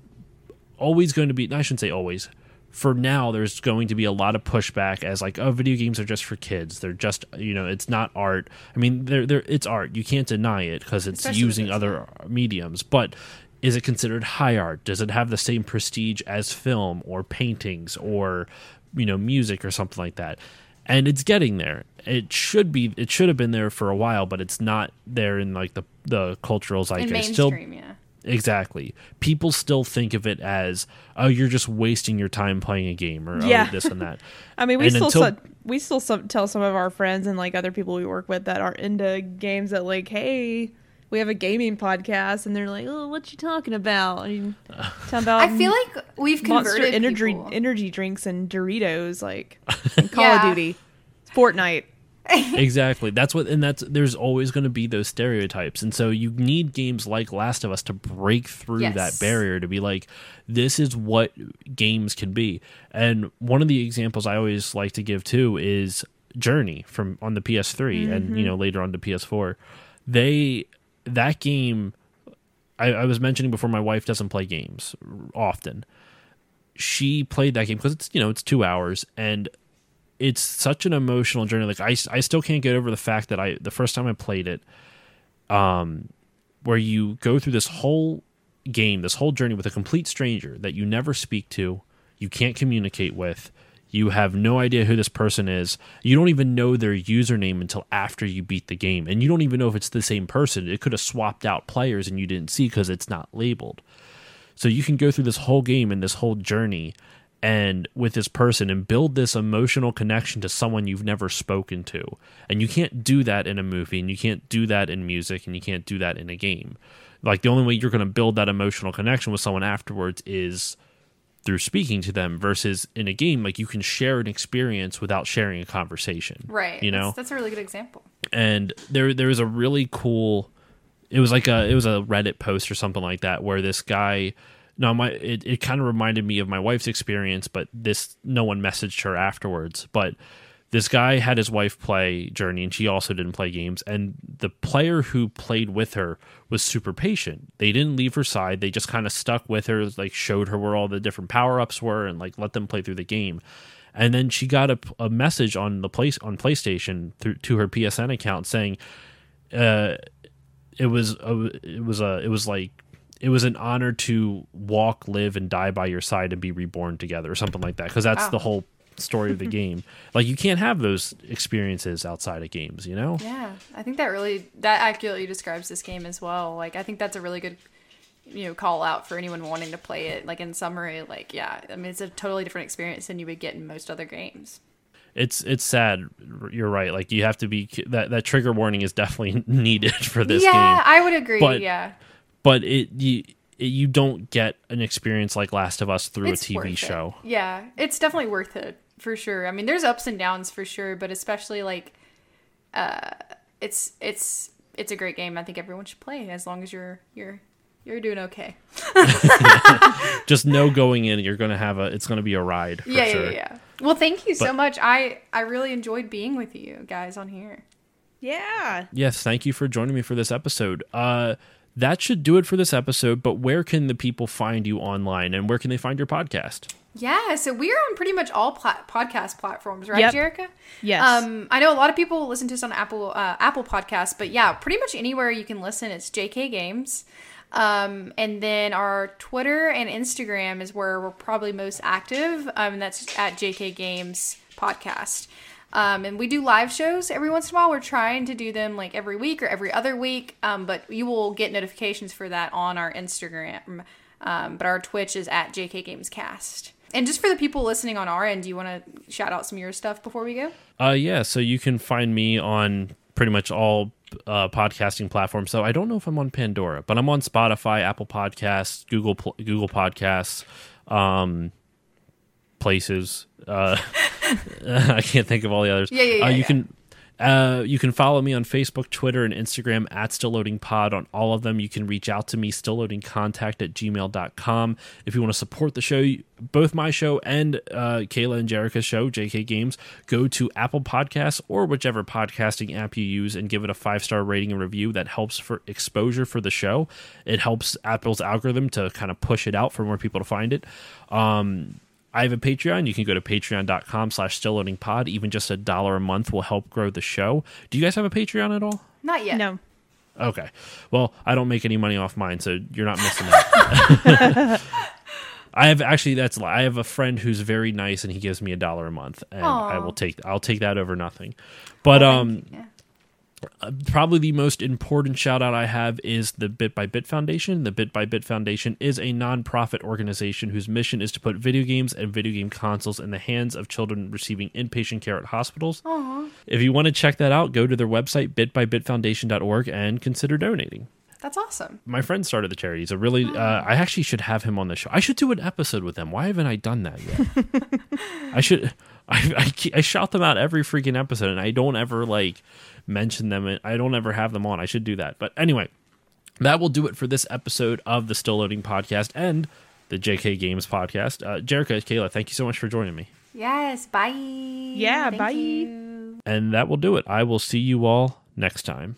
always going to be. I shouldn't say always. for now there's going to be a lot of pushback as like oh video games are just for kids they're just you know it's not art i mean they're, they're it's art you can't deny it because it's
Especially
using other mediums but is it considered high art does it have the same prestige as film or paintings or you know music or something like that and it's getting there it should be it should have been there for a while but it's not there in like the the cultural zeitgeist still
yeah.
Exactly. People still think of it as, oh, you're just wasting your time playing a game or oh,
Yeah.
oh, this and that.
I mean, we
And
still
until-
we still tell some of our friends and like other people we work with that are into games that like, hey, we have a gaming podcast, and they're like, oh, what you talking about? I mean, talking about
I feel like we've
Monster
converted
energy
people.
energy drinks and Doritos, like in Call
Yeah.
of Duty, Fortnite.
exactly. That's what, and that's there's always going to be those stereotypes, and so you need games like Last of Us to break through
Yes.
that barrier to be like, this is what games can be. And one of the examples I always like to give too is Journey from on the PS3, and you mm-hmm. know later on to PS4. They that game. I, I was mentioning before, my wife doesn't play games often. She played that game because it's you know it's two hours and it's such an emotional journey. Like I, I still can't get over the fact that I the first time I played it, um, where you go through this whole game, this whole journey with a complete stranger that you never speak to, you can't communicate with, you have no idea who this person is, you don't even know their username until after you beat the game, and you don't even know if it's the same person. It could have swapped out players and you didn't see because it's not labeled. So you can go through this whole game and this whole journey and with this person and build this emotional connection to someone you've never spoken to. And you can't do that in a movie and you can't do that in music and you can't do that in a game. Like the only way you're going to build that emotional connection with someone afterwards is through speaking to them versus in a game like you can share an experience without sharing a conversation.
Right.
You know?
That's, that's a really good example.
and there there was a really cool it was like a it was a reddit post or something like that where this guy no my it, it kind of reminded me of my wife's experience but this no one messaged her afterwards but this guy had his wife play journey and she also didn't play games and the player who played with her was super patient they didn't leave her side they just kind of stuck with her like showed her where all the different power-ups were and like let them play through the game and then she got a, a message on the place on PlayStation through to her PSN account saying, uh, "It was a, it was a it was like it was an honor to walk, live, and die by your side and be reborn together, or something like that." Because that's
Wow.
the whole story of the game. Like you can't have those experiences outside of games, you know?
Yeah, I think that really that accurately describes this game as well. Like I think that's a really good you know call out for anyone wanting to play it. Like in summary, like yeah, I mean it's a totally different experience than you would get in most other games.
It's it's sad. You're right. Like you have to be that that trigger warning is definitely needed for this
yeah,
game.
I would agree.
But
yeah,
but it you you don't get an experience like Last of Us through
It's
a TV show.
Yeah, it's definitely worth it for sure. I mean, there's ups and downs for sure, but especially like, uh, it's it's it's a great game. I think everyone should play as long as you're you're you're doing okay.
Just know going in, you're gonna have a. It's gonna be a ride. For
yeah,
sure.
yeah, yeah. Well, thank you so much. I I really enjoyed being with you guys on here.
Yeah.
Yes, thank you for joining me for this episode. Uh, that should do it for this episode. But where can the people find you online, and where can they find your podcast?
Yeah, so we're on pretty much all pla- podcast platforms, right,
Yep.
Jerica?
Yes.
Um, I know a lot of people listen to us on Apple uh, Apple Podcasts, but yeah, pretty much anywhere you can listen, it's JK Games. Um, and then our Twitter and Instagram is where we're probably most active. Um, and that's at JK Games Podcast. Um, and we do live shows every once in a while. We're trying to do them like every week or every other week. Um, but you will get notifications for that on our Instagram. Um, but our Twitch is at JK Games Cast. And just for the people listening on our end, do you want to shout out some of your stuff before we go?
Uh, yeah, so you can find me on pretty much all uh, podcasting platforms. So I don't know if I'm on Pandora, but I'm on Spotify, Apple Podcasts, Google Google Podcasts, um, places. Uh, I can't think of all the others.
Yeah, yeah, yeah,
Uh, you
yeah.
can. Uh, you can follow me on Facebook, Twitter, and Instagram at Still Loading Pod. On all of them, you can reach out to me, stillloadingcontact at gmail.com. If you want to support the show, both my show and uh, Kayla and Jerica's show, JK Games, go to Apple Podcasts or whichever podcasting app you use and give it a five star rating and review. That helps for exposure for the show. It helps Apple's algorithm to kind of push it out for more people to find it. Um, I have a Patreon. You can go to patreon.com slash still loading pod. Even just a dollar a month will help grow the show. Do you guys have a Patreon at all?
Not yet.
No.
Okay. Well, I don't make any money off mine, so you're not missing out. I have actually that's I have a friend who's very nice and he gives me a dollar a month and I will take I'll take that over nothing. But um
Yeah.
Probably the most important shout out I have is the Bit by Bit Foundation. The Bit by Bit Foundation is a nonprofit organization whose mission is to put video games and video game consoles in the hands of children receiving inpatient care at hospitals. If you want to check that out, go to their website bitbybitfoundation.org and consider donating.
That's awesome.
My friend started the charity. He's a really. Uh, I actually should have him on the show. I should do an episode with him. Why haven't I done that yet? I should. I, I I shout them out every freaking episode, and I don't ever like mention them. I don't ever have them on. I should do that. But anyway, that will do it for this episode of the Still Loading podcast and the JK Games podcast. Uh, Jerica, Kayla, thank you so much for joining me.
Yes. Bye.
Yeah,
Thank
bye.
you.
And that will do it. I will see you all next time.